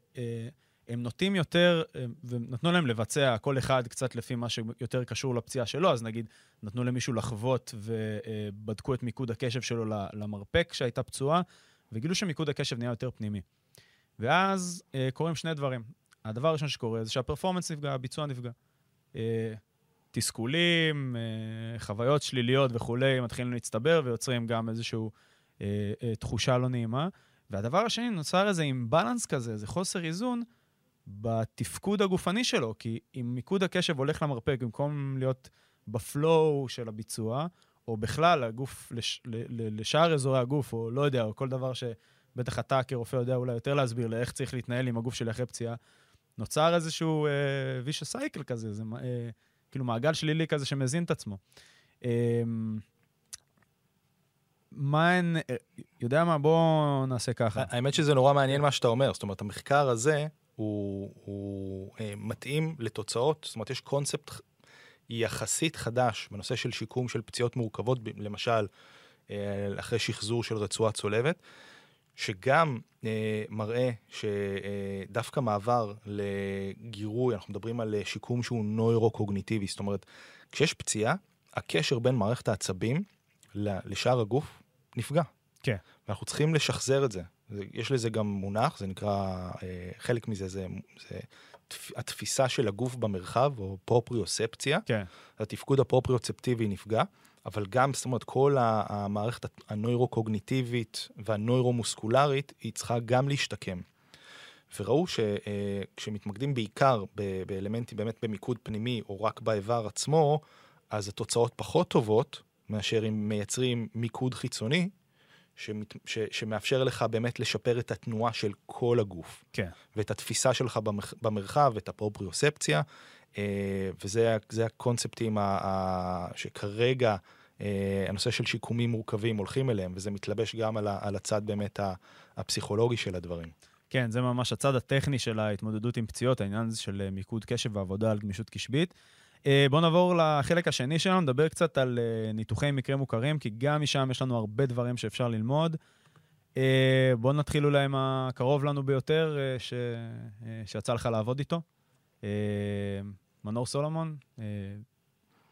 אה, נוטים יותר, ונתנו להם לבצע כל אחד קצת לפי מה שיותר קשור לפציעה שלו, אז נגיד נתנו למישהו לחוות ובדקו את מיקוד הקשב שלו למרפק כשהייתה פצועה, וגילו שמיקוד הקשב נהיה יותר פנימי. ואז קורים שני דברים. הדבר הראשון שקורה זה שהפרפורמנס נפגע, הביצוע נפגע. תסכולים, אה, חוויות שליליות וכולי, מתחילים להצטבר ויוצרים גם איזושהי אה, אה, תחושה לא נעימה. והדבר השני, נוצר איזה אימבלנס כזה, איזה חוסר איזון בתפקוד הגופני שלו, כי אם מיקוד הקשב הולך למרפק במקום להיות בפלואו של הביצוע, או בכלל הגוף, לש, לשאר אזורי הגוף, או לא יודע, או כל דבר שבטח אתה כרופא יודע אולי יותר להסביר לאיך צריך להתנהל עם הגוף שלי אחרי פציעה, נוצר איזשהו וישה uh, סייקל כזה, זה, uh, כאילו מעגל שלילי כזה שמזין את עצמו. אמ, מה הן... יודע מה, בואו נעשה ככה. האמת שזה נורא מעניין מה שאתה אומר, זאת אומרת, המחקר הזה הוא, הוא אה, מתאים לתוצאות, זאת אומרת, יש קונספט יחסית חדש בנושא של שיקום של פציעות מורכבות, למשל, אה, אחרי שחזור של רצועה צולבת, שגם אה, מראה שדווקא מעבר לגירוי, אנחנו מדברים על אה, שיקום שהוא נוירו-קוגניטיבי, זאת אומרת, כשיש פציעה, הקשר בין מערכת העצבים לשאר הגוף נפגע. כן. ואנחנו צריכים לשחזר את זה. יש לזה גם מונח, זה נקרא, אה, חלק מזה זה, זה התפיסה של הגוף במרחב, או פרופריוספציה. כן. התפקוד הפרופריוצפטיבי נפגע, אבל גם, זאת אומרת, כל המערכת הנוירו-קוגניטיבית והנוירו-מוסקולרית, היא צריכה גם להשתקם. וראו שכשמתמקדים אה, בעיקר באלמנטים באמת במיקוד פנימי, או רק באיבר עצמו, אז התוצאות פחות טובות מאשר אם מייצרים מיקוד חיצוני, שמת, ש, שמאפשר לך באמת לשפר את התנועה של כל הגוף. כן. ואת התפיסה שלך במרחב, את הפרופריוספציה, וזה הקונספטים שכרגע אה, הנושא של שיקומים מורכבים הולכים אליהם, וזה מתלבש גם על, הצד באמת הפסיכולוגי של הדברים. כן, זה ממש הצד הטכני של ההתמודדות עם פציעות, העניין הזה של מיקוד קשב ועבודה על גמישות קשבית. אה, בואו נעבור לחלק השני שלנו, נדבר קצת על אה, ניתוחי מקרים מוכרים, כי גם משם יש לנו הרבה דברים שאפשר ללמוד. אה, בואו נתחיל אולי עם הקרוב לנו ביותר, ש... שיצא לך לעבוד איתו. מנור סולומון,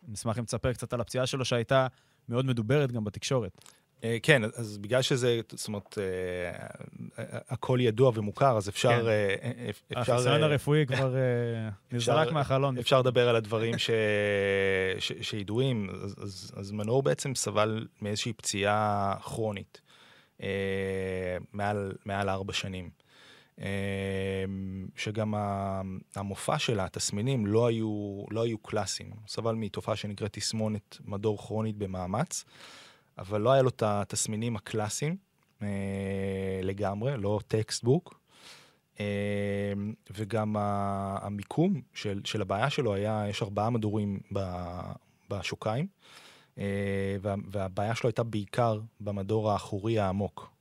נשמח אם תספר קצת על הפציעה שלו, שהייתה מאוד מדוברת גם בתקשורת. אה, כן, אז בגלל שזה, זאת אומרת, אה, הכל ידוע ומוכר, אז אפשר... כן. אה, החיסיון הרפואי כבר נזרק מהחלון. אפשר לדבר על הדברים שידועים. אז מנור בעצם סבל מאיזושהי פציעה כרונית, מעל ארבע שנים. שגם המופע שלה, התסמינים, לא היו, לא היו קלאסיים. סבל מתופעה שנקראת תסמונת מדור כרונית במאמץ. אבל לא היה לו את התסמינים הקלאסיים אה, לגמרי, לא textbook. אה, וגם המיקום של, של הבעיה שלו היה, יש ארבעה מדורים בשוקיים, אה, וה, והבעיה שלו הייתה בעיקר במדור האחורי העמוק.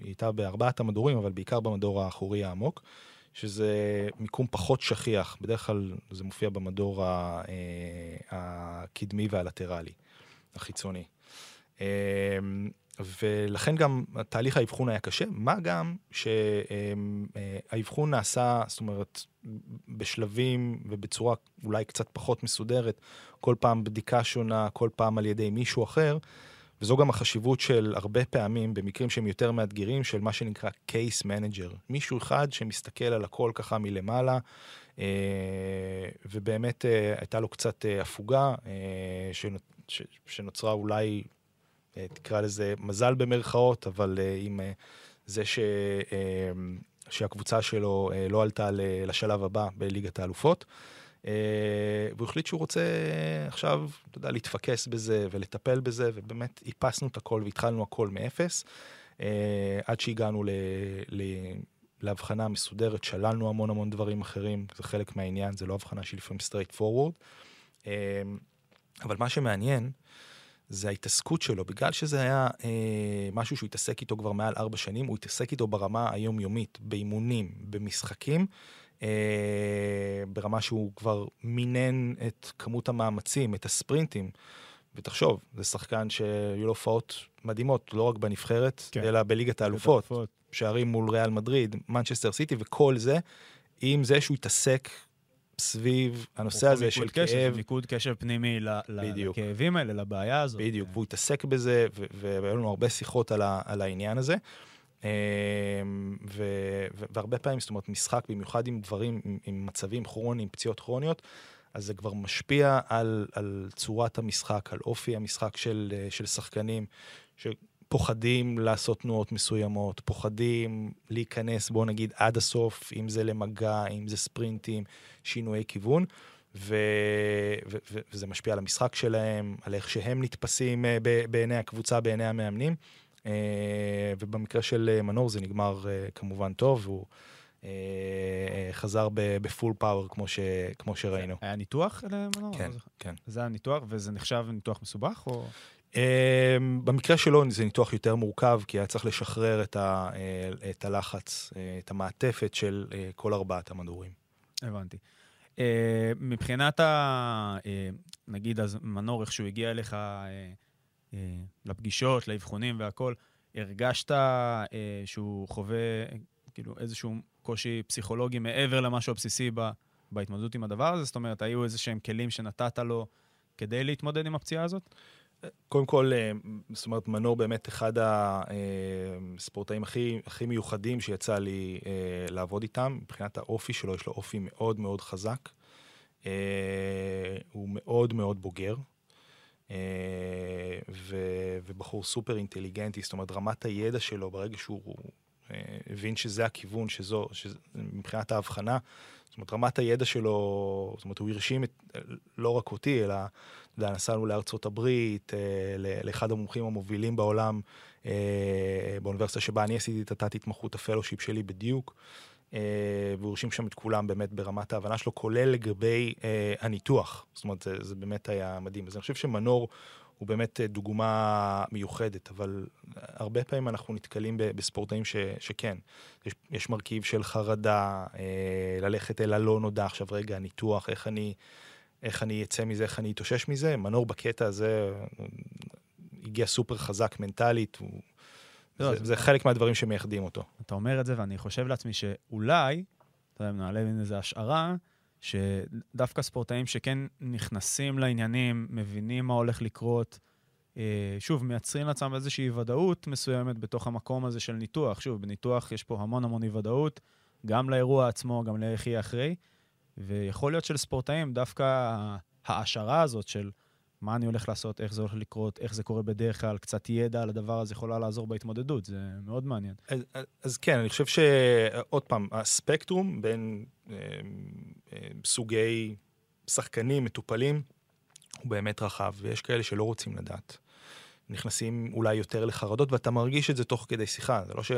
היא הייתה בארבעת המדורים, אבל בעיקר במדור האחורי העמוק, שזה מיקום פחות שכיח, בדרך כלל זה מופיע במדור אה, הקדמי והלטרלי, החיצוני. אמ, ולכן גם תהליך האבחון היה קשה, מה גם שהאבחון נעשה, זאת אומרת, בשלבים ובצורה אולי קצת פחות מסודרת, כל פעם בדיקה שונה, כל פעם על ידי מישהו אחר, וזו גם החשיבות של הרבה פעמים, במקרים שהם יותר מאתגרים, של מה שנקרא case manager, מישהו אחד שמסתכל על הכל ככה מלמעלה, אה, ובאמת אה, הייתה לו קצת אה, הפוגה שנוצרה אולי תקרא לזה מזל במרכאות, אבל עם זה ש... שהקבוצה שלו לא עלתה לשלב הבא בליגת האלופות. והוא החליט שהוא רוצה עכשיו, אתה יודע, להתפקס בזה ולטפל בזה, ובאמת איפסנו את הכל והתחלנו הכל מאפס, עד שהגענו ל... ל... להבחנה מסודרת, שללנו המון המון דברים אחרים, זה חלק מהעניין, זה לא הבחנה שהיא לפעמים straight forward. אבל מה שמעניין, זה ההתעסקות שלו, בגלל שזה היה אה, משהו שהוא התעסק איתו כבר מעל ארבע שנים, הוא התעסק איתו ברמה היומיומית, באימונים, במשחקים, אה, ברמה שהוא כבר מינן את כמות המאמצים, את הספרינטים. ותחשוב, זה שחקן שהיו לו הופעות מדהימות, לא רק בנבחרת, כן. אלא בליגת האלופות, שערים מול ריאל מדריד, מנצ'סטר סיטי, וכל זה, עם זה שהוא התעסק סביב הנושא הזה של קשב, כאב. מיקוד קשב פנימי לכאבים האלה, לבעיה הזאת. בדיוק, והוא התעסק בזה, והיו לנו הרבה שיחות על, ה, על העניין הזה. אמ, ו, והרבה פעמים, זאת אומרת, משחק, במיוחד עם דברים, עם, עם מצבים כרוניים, פציעות כרוניות, אז זה כבר משפיע על, על צורת המשחק, על אופי המשחק של, של שחקנים, פוחדים לעשות תנועות מסוימות, פוחדים להיכנס, בואו נגיד, עד הסוף, אם זה למגע, אם זה ספרינטים, שינויי כיוון, ו... ו... ו... וזה משפיע על המשחק שלהם, על איך שהם נתפסים אה, בעיני הקבוצה, בעיני המאמנים. אה, ובמקרה של אה, מנור זה נגמר כמובן טוב, הוא אה, חזר בפול פאוור, כמו, ש, כמו שראינו. היה ניתוח למנור? כן, כן. זה היה ניתוח, וזה נחשב ניתוח מסובך, או...? במקרה שלו זה ניתוח יותר מורכב, כי היה צריך לשחרר את, ה, את הלחץ, את המעטפת של כל ארבעת המדורים. הבנתי. מבחינת ה... נגיד אז מנור, איך שהוא הגיע אליך לפגישות, לאבחונים והכול, הרגשת שהוא חווה כאילו איזשהו קושי פסיכולוגי מעבר למשהו הבסיסי ב, בהתמודדות עם הדבר הזה? זאת אומרת, היו איזה שהם כלים שנתת לו כדי להתמודד עם הפציעה הזאת? קודם כל, אה, זאת אומרת, מנור באמת אחד הספורטאים הכי, הכי מיוחדים שיצא לי אה, לעבוד איתם. מבחינת האופי שלו, יש לו אופי מאוד מאוד חזק. אה, הוא מאוד מאוד בוגר. ו, ובחור סופר אינטליגנטי, זאת אומרת, רמת הידע שלו, ברגע שהוא אה, הבין שזה הכיוון, שזו, מבחינת ההבחנה, זאת אומרת, רמת הידע שלו, זאת אומרת, הוא הרשים את, לא רק אותי, אלא, אתה יודע, נסענו לארצות הברית, אה, לאחד המומחים המובילים בעולם, אה, באוניברסיטה שבה אני עשיתי את התת-התמחות, ה fellowship שלי בדיוק, והוא הרשים שם את כולם באמת ברמת ההבנה שלו, כולל לגבי הניתוח. זאת אומרת, זה, זה באמת היה מדהים. אז אני חושב שמנור הוא באמת אה, דוגמה מיוחדת, אבל הרבה פעמים אנחנו נתקלים בספורטאים ש, שכן, יש, יש מרכיב של חרדה, אה, ללכת אל הלא נודע, עכשיו רגע, ניתוח, איך אני, איך אני אצא מזה, איך אני אתאושש מזה. מנור בקטע הזה הגיע סופר חזק מנטלית, הוא, לא, זה, זה, זה חלק מהדברים שמייחדים אותו. אתה אומר את זה, ואני חושב לעצמי שאולי, אתה יודע, נעלה מין איזה השערה, שדווקא ספורטאים שכן נכנסים לעניינים, מבינים מה הולך לקרות, אה, שוב, מייצרים לעצמם איזושהי ודאות מסוימת בתוך המקום הזה של ניתוח. שוב, בניתוח יש פה המון המון אי-ודאות, גם לאירוע עצמו, גם לאיך יהיה אחרי. ויכול להיות שלספורטאים, דווקא ההעשרה הזאת של מה אני הולך לעשות, איך זה הולך לקרות, איך זה קורה בדרך כלל, קצת ידע על הדבר הזה יכולה לעזור בהתמודדות, זה מאוד מעניין. אז, אז כן, אני חושב שעוד פעם, הספקטרום בין אה, אה, סוגי שחקנים, מטופלים, הוא באמת רחב, ויש כאלה שלא רוצים לדעת. נכנסים אולי יותר לחרדות, ואתה מרגיש את זה תוך כדי שיחה, זה לא ש...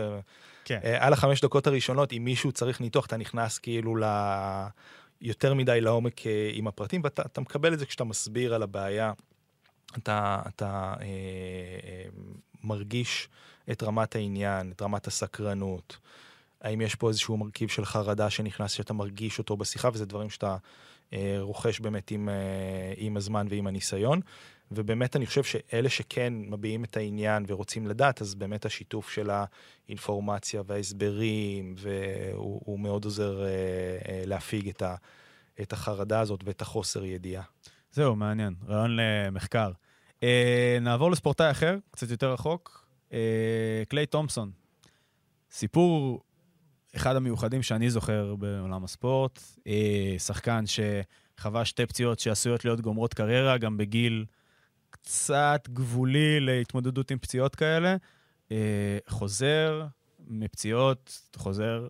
כן. אה, על החמש דקות הראשונות, אם מישהו צריך ניתוח, אתה נכנס כאילו ל... יותר מדי לעומק אה, עם הפרטים, ואתה מקבל את זה כשאתה מסביר על הבעיה. אתה, אתה אה, אה, מרגיש את רמת העניין, את רמת הסקרנות. האם יש פה איזשהו מרכיב של חרדה שנכנס, שאתה מרגיש אותו בשיחה, וזה דברים שאתה אה, רוכש באמת עם, אה, עם הזמן ועם הניסיון. ובאמת אני חושב שאלה שכן מביעים את העניין ורוצים לדעת, אז באמת השיתוף של האינפורמציה וההסברים, והוא מאוד עוזר אה, אה, להפיג את, ה, את החרדה הזאת ואת החוסר ידיעה. זהו, מעניין, רעיון למחקר. אה, נעבור לספורטאי אחר, קצת יותר רחוק, אה, קליי תומפסון. סיפור אחד המיוחדים שאני זוכר בעולם הספורט, אה, שחקן שחווה שתי פציעות שעשויות להיות גומרות קריירה, גם בגיל קצת גבולי להתמודדות עם פציעות כאלה. אה, חוזר מפציעות, חוזר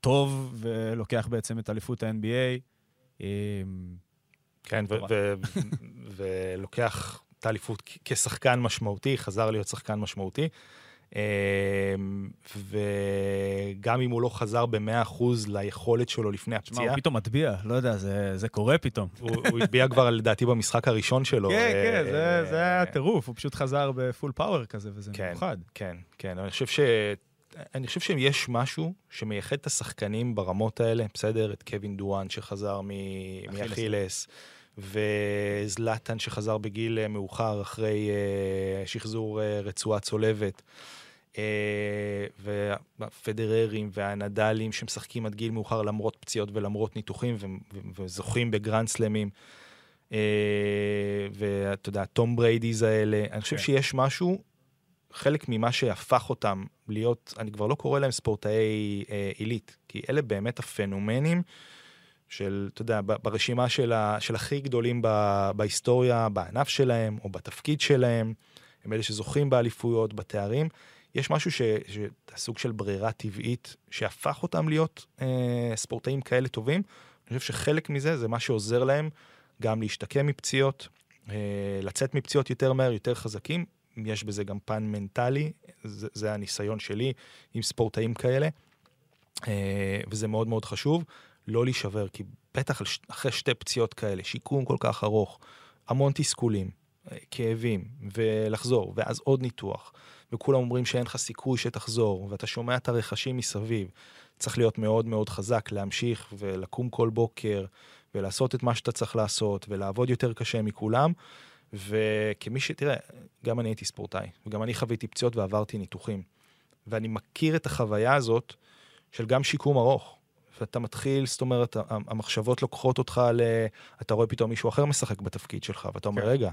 טוב ולוקח בעצם את אליפות ה-NBA. אה, כן, ולוקח את האליפות כשחקן משמעותי, חזר להיות שחקן משמעותי. אמ, וגם אם הוא לא חזר ב-100% ליכולת שלו לפני הפציעה... תשמע, הוא פתאום מטביע, לא יודע, זה, זה קורה פתאום. הוא הטביע כבר לדעתי במשחק הראשון שלו. כן, כן, זה, זה היה טירוף, הוא פשוט חזר בפול פאוור כזה, וזה כן, מיוחד. כן, כן, אני חושב ש... אני חושב שיש משהו שמייחד את השחקנים ברמות האלה, בסדר? את קווין דוראנט שחזר מאכילס, וזלטן שחזר בגיל מאוחר אחרי uh, שחזור uh, רצועה צולבת. אה, והפדררים והנדלים שמשחקים עד גיל מאוחר למרות פציעות ולמרות ניתוחים וזוכים בגרנד סלאמים. אה, ואתה יודע, טום בריידיז האלה, אני חושב כן. שיש משהו, חלק ממה שהפך אותם להיות, אני כבר לא קורא להם ספורטאי אה, עילית, כי אלה באמת הפנומנים של, אתה יודע, ברשימה של, ה, של הכי גדולים בהיסטוריה, בענף שלהם או בתפקיד שלהם, הם אלה שזוכים באליפויות, בתארים. יש משהו ש... סוג של ברירה טבעית שהפך אותם להיות אה, ספורטאים כאלה טובים. אני חושב שחלק מזה זה מה שעוזר להם גם להשתקם מפציעות, אה, לצאת מפציעות יותר מהר, יותר חזקים. יש בזה גם פן מנטלי, זה, זה הניסיון שלי עם ספורטאים כאלה. אה, וזה מאוד מאוד חשוב, לא להישבר, כי בטח אחרי שתי פציעות כאלה, שיקום כל כך ארוך, המון תסכולים, אה, כאבים, ולחזור, ואז עוד ניתוח, וכולם אומרים שאין לך סיכוי שתחזור, ואתה שומע את הרכשים מסביב. צריך להיות מאוד מאוד חזק, להמשיך ולקום כל בוקר, ולעשות את מה שאתה צריך לעשות, ולעבוד יותר קשה מכולם. וכמי ש... תראה, גם אני הייתי ספורטאי, וגם אני חוויתי פציעות ועברתי ניתוחים. ואני מכיר את החוויה הזאת של גם שיקום ארוך. ואתה מתחיל, זאת אומרת, המחשבות לוקחות אותך ל... אתה רואה פתאום מישהו אחר משחק בתפקיד שלך, ואתה אומר, כן. רגע,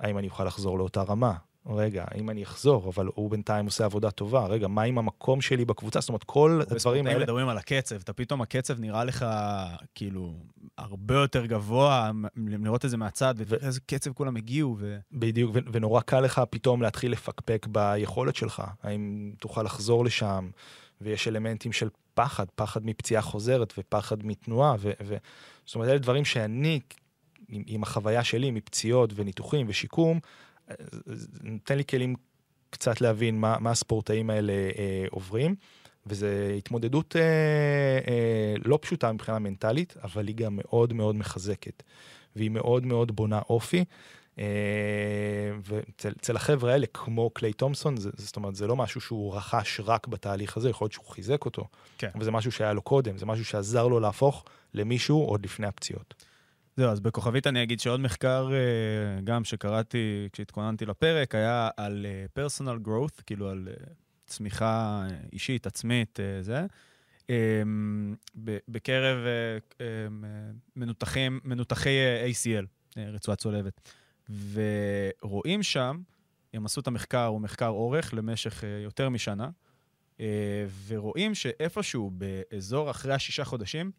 האם אני אוכל לחזור לאותה רמה? רגע, אם אני אחזור, אבל הוא בינתיים עושה עבודה טובה, רגע, מה עם המקום שלי בקבוצה? זאת אומרת, כל הדברים האלה... מדברים על הקצב, אתה פתאום, הקצב נראה לך כאילו הרבה יותר גבוה, לראות את זה מהצד, ואיזה קצב כולם הגיעו. ו... בדיוק, ונורא קל לך פתאום להתחיל לפקפק ביכולת שלך, האם תוכל לחזור לשם, ויש אלמנטים של פחד, פחד מפציעה חוזרת ופחד מתנועה, ו... ו... זאת אומרת, אלה דברים שאני, עם, עם החוויה שלי מפציעות וניתוחים ושיקום, נותן לי כלים קצת להבין מה, מה הספורטאים האלה אה, עוברים, וזו התמודדות אה, אה, לא פשוטה מבחינה מנטלית, אבל היא גם מאוד מאוד מחזקת, והיא מאוד מאוד בונה אופי. אה, ואצל החבר'ה האלה, כמו קליי תומסון, זה, זאת אומרת, זה לא משהו שהוא רכש רק בתהליך הזה, יכול להיות שהוא חיזק אותו, כן. אבל זה משהו שהיה לו קודם, זה משהו שעזר לו להפוך למישהו עוד לפני הפציעות. זהו, אז בכוכבית אני אגיד שעוד מחקר, אה, גם שקראתי כשהתכוננתי לפרק, היה על פרסונל אה, growth, כאילו על צמיחה אישית, עצמית, זה. בקרב מנותחים, מנותחי ACL, רצועה צולבת. ורואים שם, הם עשו את המחקר, הוא מחקר אורך למשך יותר משנה, ורואים שאיפשהו באזור אחרי השישה חודשים,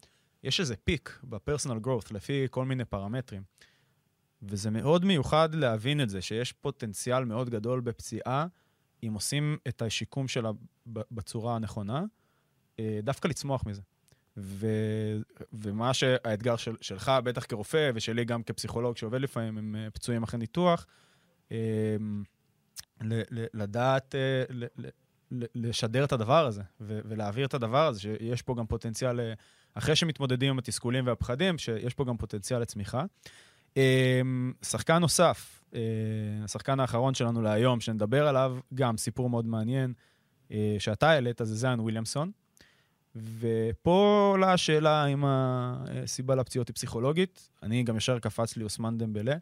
יש איזה פיק בפרסונל גרורת לפי כל מיני פרמטרים. וזה מאוד מיוחד להבין את זה, שיש פוטנציאל מאוד גדול בפציעה, אם עושים את השיקום שלה בצורה הנכונה, אה, דווקא לצמוח מזה. ו, ומה שהאתגר של, שלך, בטח כרופא, ושלי גם כפסיכולוג שעובד לפעמים עם אה, פצועים אחרי ניתוח, אה, ל, ל, לדעת, ל, ל, לשדר את הדבר הזה, ו, ולהעביר את הדבר הזה, שיש פה גם פוטנציאל אחרי שמתמודדים עם התסכולים והפחדים, שיש פה גם פוטנציאל לצמיחה. אמ, שחקן נוסף, אה, השחקן האחרון שלנו להיום, שנדבר עליו, גם סיפור מאוד מעניין, אה, שאתה העלית, זה זיין וויליאמסון. ופה עולה השאלה אם הסיבה לפציעות היא פסיכולוגית. אני גם ישר קפץ לי אוסמן דמבלה,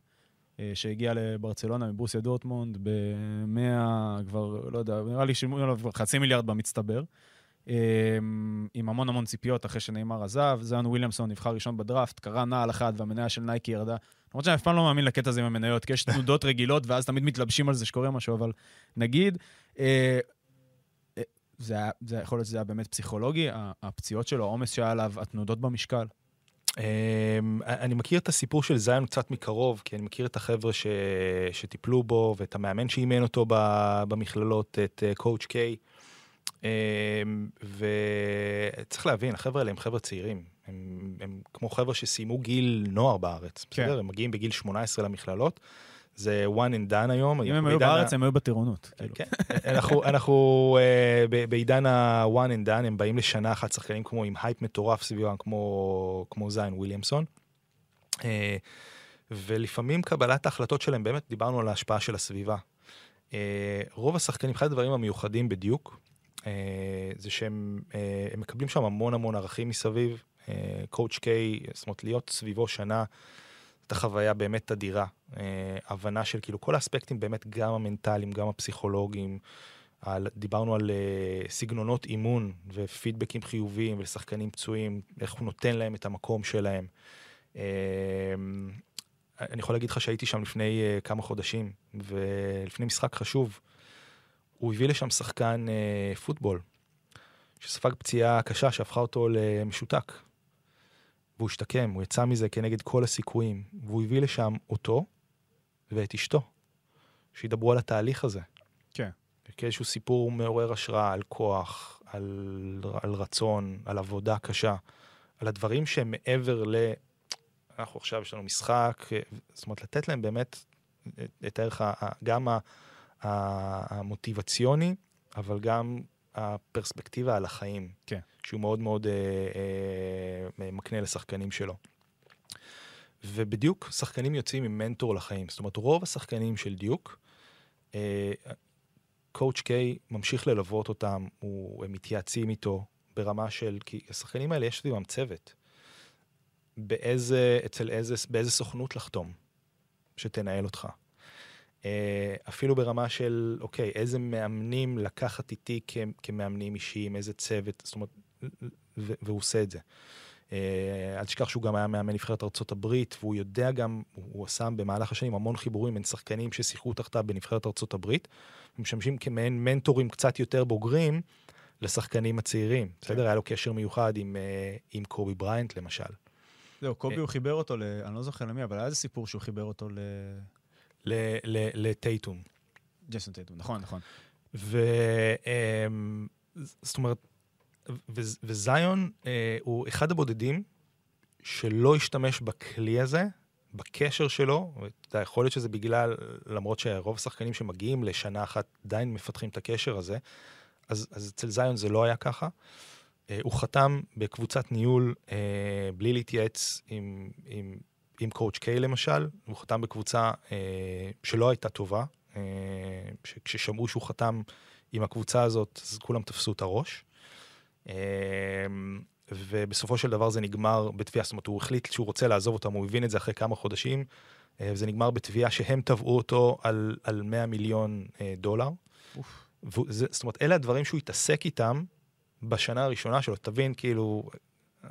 אה, שהגיע לברצלונה מברוסיה דורטמונד ב-100, כבר, לא יודע, נראה לי שילמו עליו חצי מיליארד במצטבר. אמ, עם המון המון ציפיות אחרי שנאמר עזב. זיון וויליאמסון נבחר ראשון בדראפט, קרא נעל אחת והמניה של נייקי ירדה. למרות שאני אף פעם לא מאמין לקטע הזה עם המניות, כי יש תנודות רגילות ואז תמיד מתלבשים על זה שקורה משהו, אבל נגיד, אה, אה, זה, היה, זה יכול להיות שזה היה באמת פסיכולוגי, הפציעות שלו, העומס שהיה עליו, התנודות במשקל. Um, אני מכיר את הסיפור של זיון קצת מקרוב, כי אני מכיר את החבר'ה ש... שטיפלו בו ואת המאמן שאימן אותו במכללות, את קואוצ' uh, קיי. אמ, וצריך להבין, החבר'ה האלה הם חבר'ה צעירים. הם, הם כמו חבר'ה שסיימו גיל נוער בארץ, כן. בסדר? הם מגיעים בגיל 18 למכללות. זה one and done היום. אם הם היו בארץ, הם היו בטירונות. כאילו. כן, אנחנו, אנחנו uh, בעידן ה-one and done, הם באים לשנה אחת שחקנים כמו עם הייפ מטורף סביבם, כמו, זיין וויליאמסון. ולפעמים קבלת ההחלטות שלהם, באמת דיברנו על ההשפעה של הסביבה. רוב השחקנים, אחד הדברים המיוחדים בדיוק, אה, זה שהם אה, מקבלים שם המון המון ערכים מסביב. קואוצ' אה, קיי, זאת אומרת, להיות סביבו שנה, זאת החוויה באמת אדירה. הבנה של כאילו כל האספקטים באמת, גם המנטליים, גם הפסיכולוגיים. על, דיברנו על uh, סגנונות אימון ופידבקים חיוביים ולשחקנים פצועים, איך הוא נותן להם את המקום שלהם. Uh, אני יכול להגיד לך שהייתי שם לפני uh, כמה חודשים, ולפני משחק חשוב, הוא הביא לשם שחקן אה, פוטבול, שספג פציעה קשה שהפכה אותו למשותק. והוא השתקם, הוא יצא מזה כנגד כל הסיכויים, והוא הביא לשם אותו ואת אשתו, שידברו על התהליך הזה. כן. כאיזשהו סיפור מעורר השראה על כוח, על, על רצון, על עבודה קשה, על הדברים שהם מעבר ל... אנחנו עכשיו, יש לנו משחק, זאת אומרת, לתת להם באמת את הערך, גם המוטיבציוני, אבל גם הפרספקטיבה על החיים, כן. שהוא מאוד מאוד אה, אה, מקנה לשחקנים שלו. ובדיוק שחקנים יוצאים עם מנטור לחיים. זאת אומרת, רוב השחקנים של דיוק, קואוצ' קיי ממשיך ללוות אותם, הוא, הם מתייעצים איתו ברמה של, כי השחקנים האלה יש סביבם צוות. באיזה, אצל איזה, באיזה סוכנות לחתום, שתנהל אותך. אה, אפילו ברמה של, אוקיי, איזה מאמנים לקחת איתי כ, כמאמנים אישיים, איזה צוות, זאת אומרת, והוא עושה את זה. אל תשכח שהוא גם היה מאמן נבחרת הברית, והוא יודע גם, הוא עשה במהלך השנים המון חיבורים בין שחקנים ששיחקו תחתיו בנבחרת ארצות הברית, משמשים כמעין מנטורים קצת יותר בוגרים לשחקנים הצעירים. כן. בסדר? היה לו קשר מיוחד עם, אה, עם קובי בריינט, למשל. זהו, קובי הוא חיבר אותו ל... אני לא זוכר למי, אבל היה איזה סיפור שהוא חיבר אותו ל... לטייטום. ג'סון טייטום, נכון, נכון. ו... אמ, זאת אומרת, וזיון אה, הוא אחד הבודדים שלא השתמש בכלי הזה, בקשר שלו, אתה יכול להיות שזה בגלל, למרות שרוב השחקנים שמגיעים לשנה אחת עדיין מפתחים את הקשר הזה, אז, אז אצל זיון זה לא היה ככה. אה, הוא חתם בקבוצת ניהול אה, בלי להתייעץ עם, עם, עם קואוצ' קיי למשל, הוא חתם בקבוצה אה, שלא הייתה טובה, אה, כששמעו שהוא חתם עם הקבוצה הזאת, אז כולם תפסו את הראש. אמ, ובסופו של דבר זה נגמר בתביעה, זאת אומרת, הוא החליט שהוא רוצה לעזוב אותם, הוא הבין את זה אחרי כמה חודשים, אה, וזה נגמר בתביעה שהם תבעו אותו על, על 100 מיליון אה, דולר. וזה, זאת אומרת, אלה הדברים שהוא התעסק איתם בשנה הראשונה שלו, תבין, כאילו,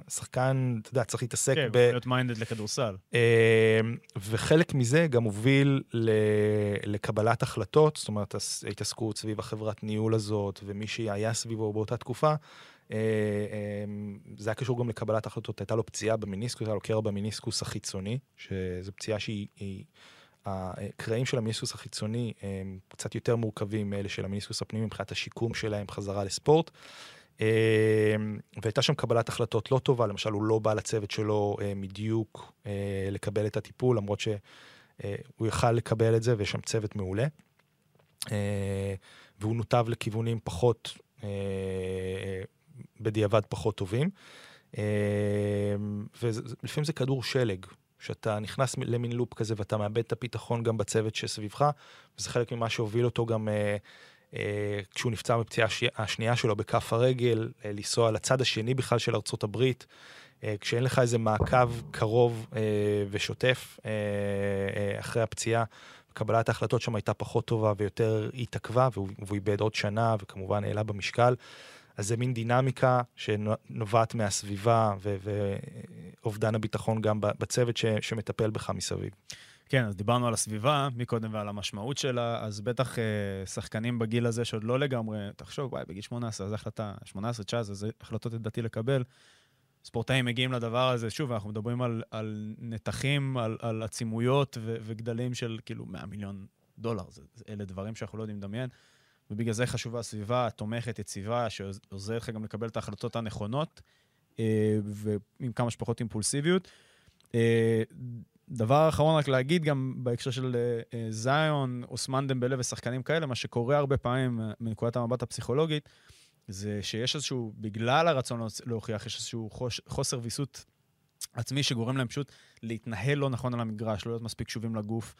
שחקן, אתה יודע, צריך להתעסק כן, ב... כן, להיות מיינדד לכדורסל. אמ, וחלק מזה גם הוביל ל... לקבלת החלטות, זאת אומרת, ההתעסקות סביב החברת ניהול הזאת, ומי שהיה סביבו באותה תקופה, אה, אמ, זה היה קשור גם לקבלת החלטות, הייתה לו פציעה במיניסקוס, היה לו קרע במיניסקוס החיצוני, שזו פציעה שהיא... הקרעים של המיניסקוס החיצוני הם קצת יותר מורכבים מאלה של המיניסקוס הפנימי מבחינת השיקום שלהם חזרה לספורט. אמ, והייתה שם קבלת החלטות לא טובה, למשל הוא לא בא לצוות שלו מדיוק אה, אה, לקבל את הטיפול, למרות שהוא יכל לקבל את זה ויש שם צוות מעולה. והוא נותב לכיוונים פחות בדיעבד פחות טובים. ולפעמים זה כדור שלג, שאתה נכנס למין לופ כזה ואתה מאבד את הביטחון גם בצוות שסביבך, וזה חלק ממה שהוביל אותו גם אה, אה, כשהוא נפצע בפציעה השנייה שלו בכף הרגל, אה, לנסוע לצד השני בכלל של ארצות הברית. כשאין לך איזה מעקב קרוב ושוטף אחרי הפציעה, קבלת ההחלטות שם הייתה פחות טובה ויותר התעכבה, והוא איבד עוד שנה וכמובן העלה במשקל. אז זה מין דינמיקה שנובעת מהסביבה ואובדן הביטחון גם בצוות ש, שמטפל בך מסביב. כן, אז דיברנו על הסביבה מקודם ועל המשמעות שלה, אז בטח אה, שחקנים בגיל הזה שעוד לא לגמרי, תחשוב, וואי, בגיל 18, זו החלטה, 18-19, זה החלטות לדעתי לקבל. ספורטאים מגיעים לדבר הזה, שוב, אנחנו מדברים על, על נתחים, על, על עצימויות ו, וגדלים של כאילו 100 מיליון דולר, זה, אלה דברים שאנחנו לא יודעים לדמיין. ובגלל זה חשובה הסביבה התומכת, יציבה, שעוזרת לך גם לקבל את ההחלטות הנכונות, אה, ועם כמה שפחות אימפולסיביות. אה, דבר אחרון רק להגיד גם בהקשר של אה, זיון, אוסמן דמבלה ושחקנים כאלה, מה שקורה הרבה פעמים מנקודת המבט הפסיכולוגית, זה שיש איזשהו, בגלל הרצון להוכיח, יש איזשהו חוסר ויסות עצמי שגורם להם פשוט להתנהל לא נכון על המגרש, לא להיות מספיק קשובים לגוף.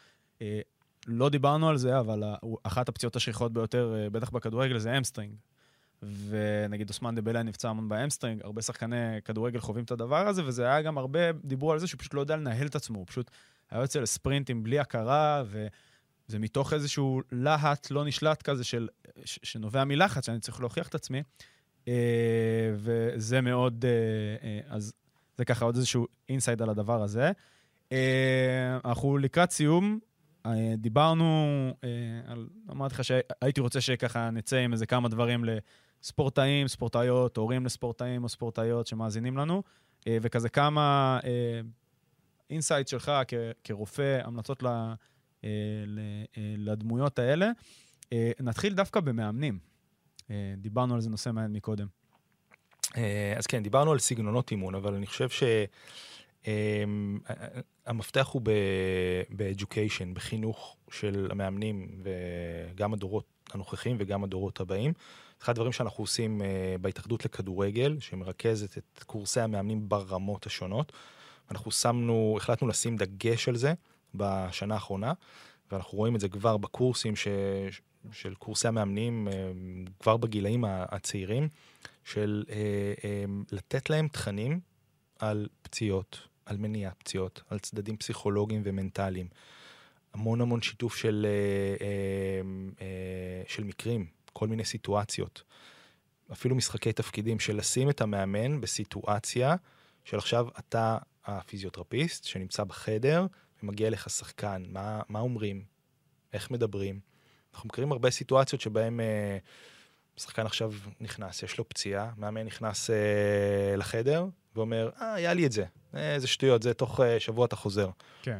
לא דיברנו על זה, אבל אחת הפציעות השכיחות ביותר, אה, בטח בכדורגל, זה המסטרינג. ונגיד אוסמן דמבלה נפצע המון בהמסטרינג, הרבה שחקני כדורגל חווים את הדבר הזה, וזה היה גם הרבה, דיברו על זה שהוא פשוט לא יודע לנהל את עצמו, הוא פשוט היה יוצא לספרינטים בלי הכרה, וזה מתוך איזשהו להט לא נשלט כזה של, שנובע מלחץ, שאני צריך להוכיח את עצמי, אה, וזה מאוד, אה, אז זה ככה עוד איזשהו insight על הדבר הזה. אנחנו לקראת סיום, אה, דיברנו אה, אמרתי לך שהייתי רוצה שככה נצא עם איזה כמה דברים לספורטאים, ספורטאיות, הורים לספורטאים או ספורטאיות שמאזינים לנו, אה, וכזה כמה insight שלך כרופא, המלצות לדמויות האלה. נתחיל דווקא במאמנים. דיברנו על זה נושא מעניין מקודם. אז כן, דיברנו על סגנונות אימון, אבל אני חושב ש... אמ, המפתח הוא ב-education, בחינוך של המאמנים וגם הדורות הנוכחים וגם הדורות הבאים. אחד הדברים שאנחנו עושים בהתאחדות לכדורגל, שמרכזת את קורסי המאמנים ברמות השונות. אנחנו שמנו, החלטנו לשים דגש על זה בשנה האחרונה, ואנחנו רואים את זה כבר בקורסים ש... של קורסי המאמנים, כבר בגילאים הצעירים, של לתת להם תכנים על פציעות, על מניעת פציעות, על צדדים פסיכולוגיים ומנטליים. המון המון שיתוף של, אה, אה, אה, של מקרים, כל מיני סיטואציות. אפילו משחקי תפקידים, של לשים את המאמן בסיטואציה של עכשיו אתה הפיזיותרפיסט שנמצא בחדר ומגיע לך שחקן, מה, מה אומרים, איך מדברים. אנחנו מכירים הרבה סיטואציות שבהן אה, שחקן עכשיו נכנס, יש לו פציעה, מאמן נכנס אה, לחדר ואומר, אה, היה לי את זה, איזה שטויות, זה תוך אה, שבוע אתה חוזר. כן.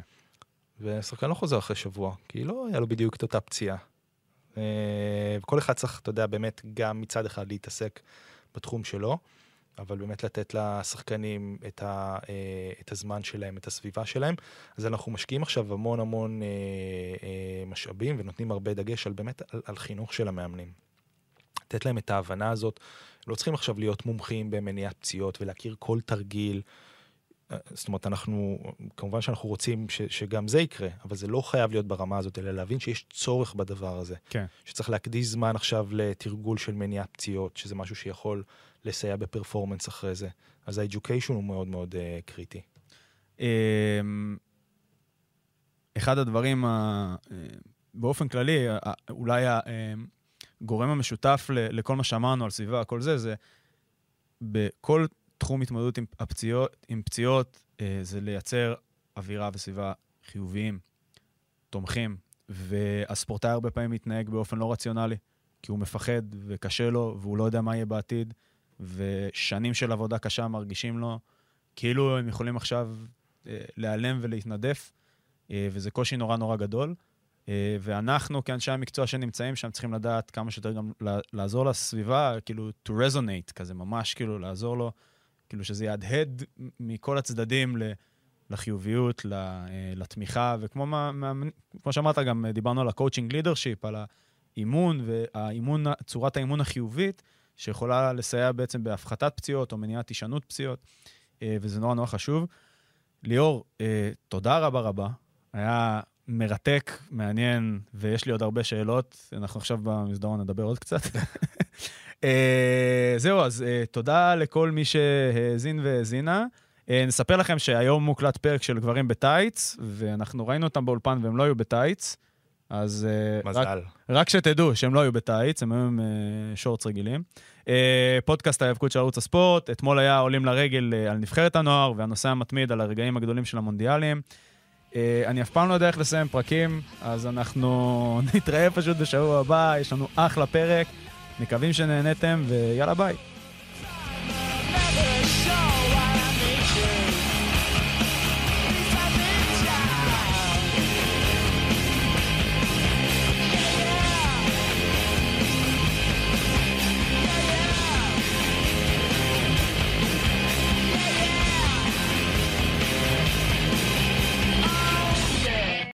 ושחקן לא חוזר אחרי שבוע, כי לא היה לו בדיוק את אותה פציעה. אה, וכל אחד צריך, אתה יודע, באמת גם מצד אחד להתעסק בתחום שלו, אבל באמת לתת לשחקנים את, ה, אה, את הזמן שלהם, את הסביבה שלהם. אז אנחנו משקיעים עכשיו המון המון אה, אה, משאבים ונותנים הרבה דגש על באמת על, על חינוך של המאמנים. לתת להם את ההבנה הזאת. לא צריכים עכשיו להיות מומחים במניעת פציעות ולהכיר כל תרגיל. זאת אומרת, אנחנו, כמובן שאנחנו רוצים ש, שגם זה יקרה, אבל זה לא חייב להיות ברמה הזאת, אלא להבין שיש צורך בדבר הזה. כן. שצריך להקדיש זמן עכשיו לתרגול של מניעת פציעות, שזה משהו שיכול לסייע בפרפורמנס אחרי זה. אז ה-education הוא מאוד מאוד uh, קריטי. אמ, אחד הדברים, אה, באופן כללי, אולי הגורם המשותף לכל מה שאמרנו על סביבה, כל זה, זה בכל תחום התמודדות עם, הפציעות, עם פציעות, אה, זה לייצר אווירה וסביבה חיוביים, תומכים, והספורטאי הרבה פעמים מתנהג באופן לא רציונלי, כי הוא מפחד וקשה לו, והוא לא יודע מה יהיה בעתיד, ושנים של עבודה קשה מרגישים לו כאילו הם יכולים עכשיו אה, להיעלם ולהתנדף, אה, וזה קושי נורא נורא גדול. אה, ואנחנו כאנשי המקצוע שנמצאים שם צריכים לדעת כמה שיותר גם לעזור לסביבה, כאילו to resonate, כזה ממש כאילו לעזור לו, כאילו שזה יהדהד מכל הצדדים לחיוביות, לתמיכה, וכמו מה, מה, כמו שאמרת, גם דיברנו על ה-coaching leadership, על האימון, והאימון, צורת האימון החיובית, שיכולה לסייע בעצם בהפחתת פציעות או מניעת הישנות פציעות, אה, וזה נורא נורא חשוב. ליאור, אה, תודה רבה רבה. היה מרתק, מעניין, ויש לי עוד הרבה שאלות. אנחנו עכשיו במסדרון נדבר עוד קצת. אה, זהו, אז תודה לכל מי שהאזין והאזינה. נספר לכם שהיום מוקלט פרק של גברים בטייץ, ואנחנו ראינו אותם באולפן והם לא היו בטייץ. אז מזל. רק, רק שתדעו שהם לא היו בטייץ, הם היו עם שורטס רגילים. פודקאסט ההיאבקות של ערוץ הספורט, אתמול היה עולים לרגל על נבחרת הנוער, והנושא המתמיד על הרגעים הגדולים של המונדיאלים. אני אף פעם לא יודע איך לסיים פרקים, אז אנחנו נתראה פשוט בשבוע הבא, יש לנו אחלה פרק, מקווים שנהניתם, ויאללה ביי.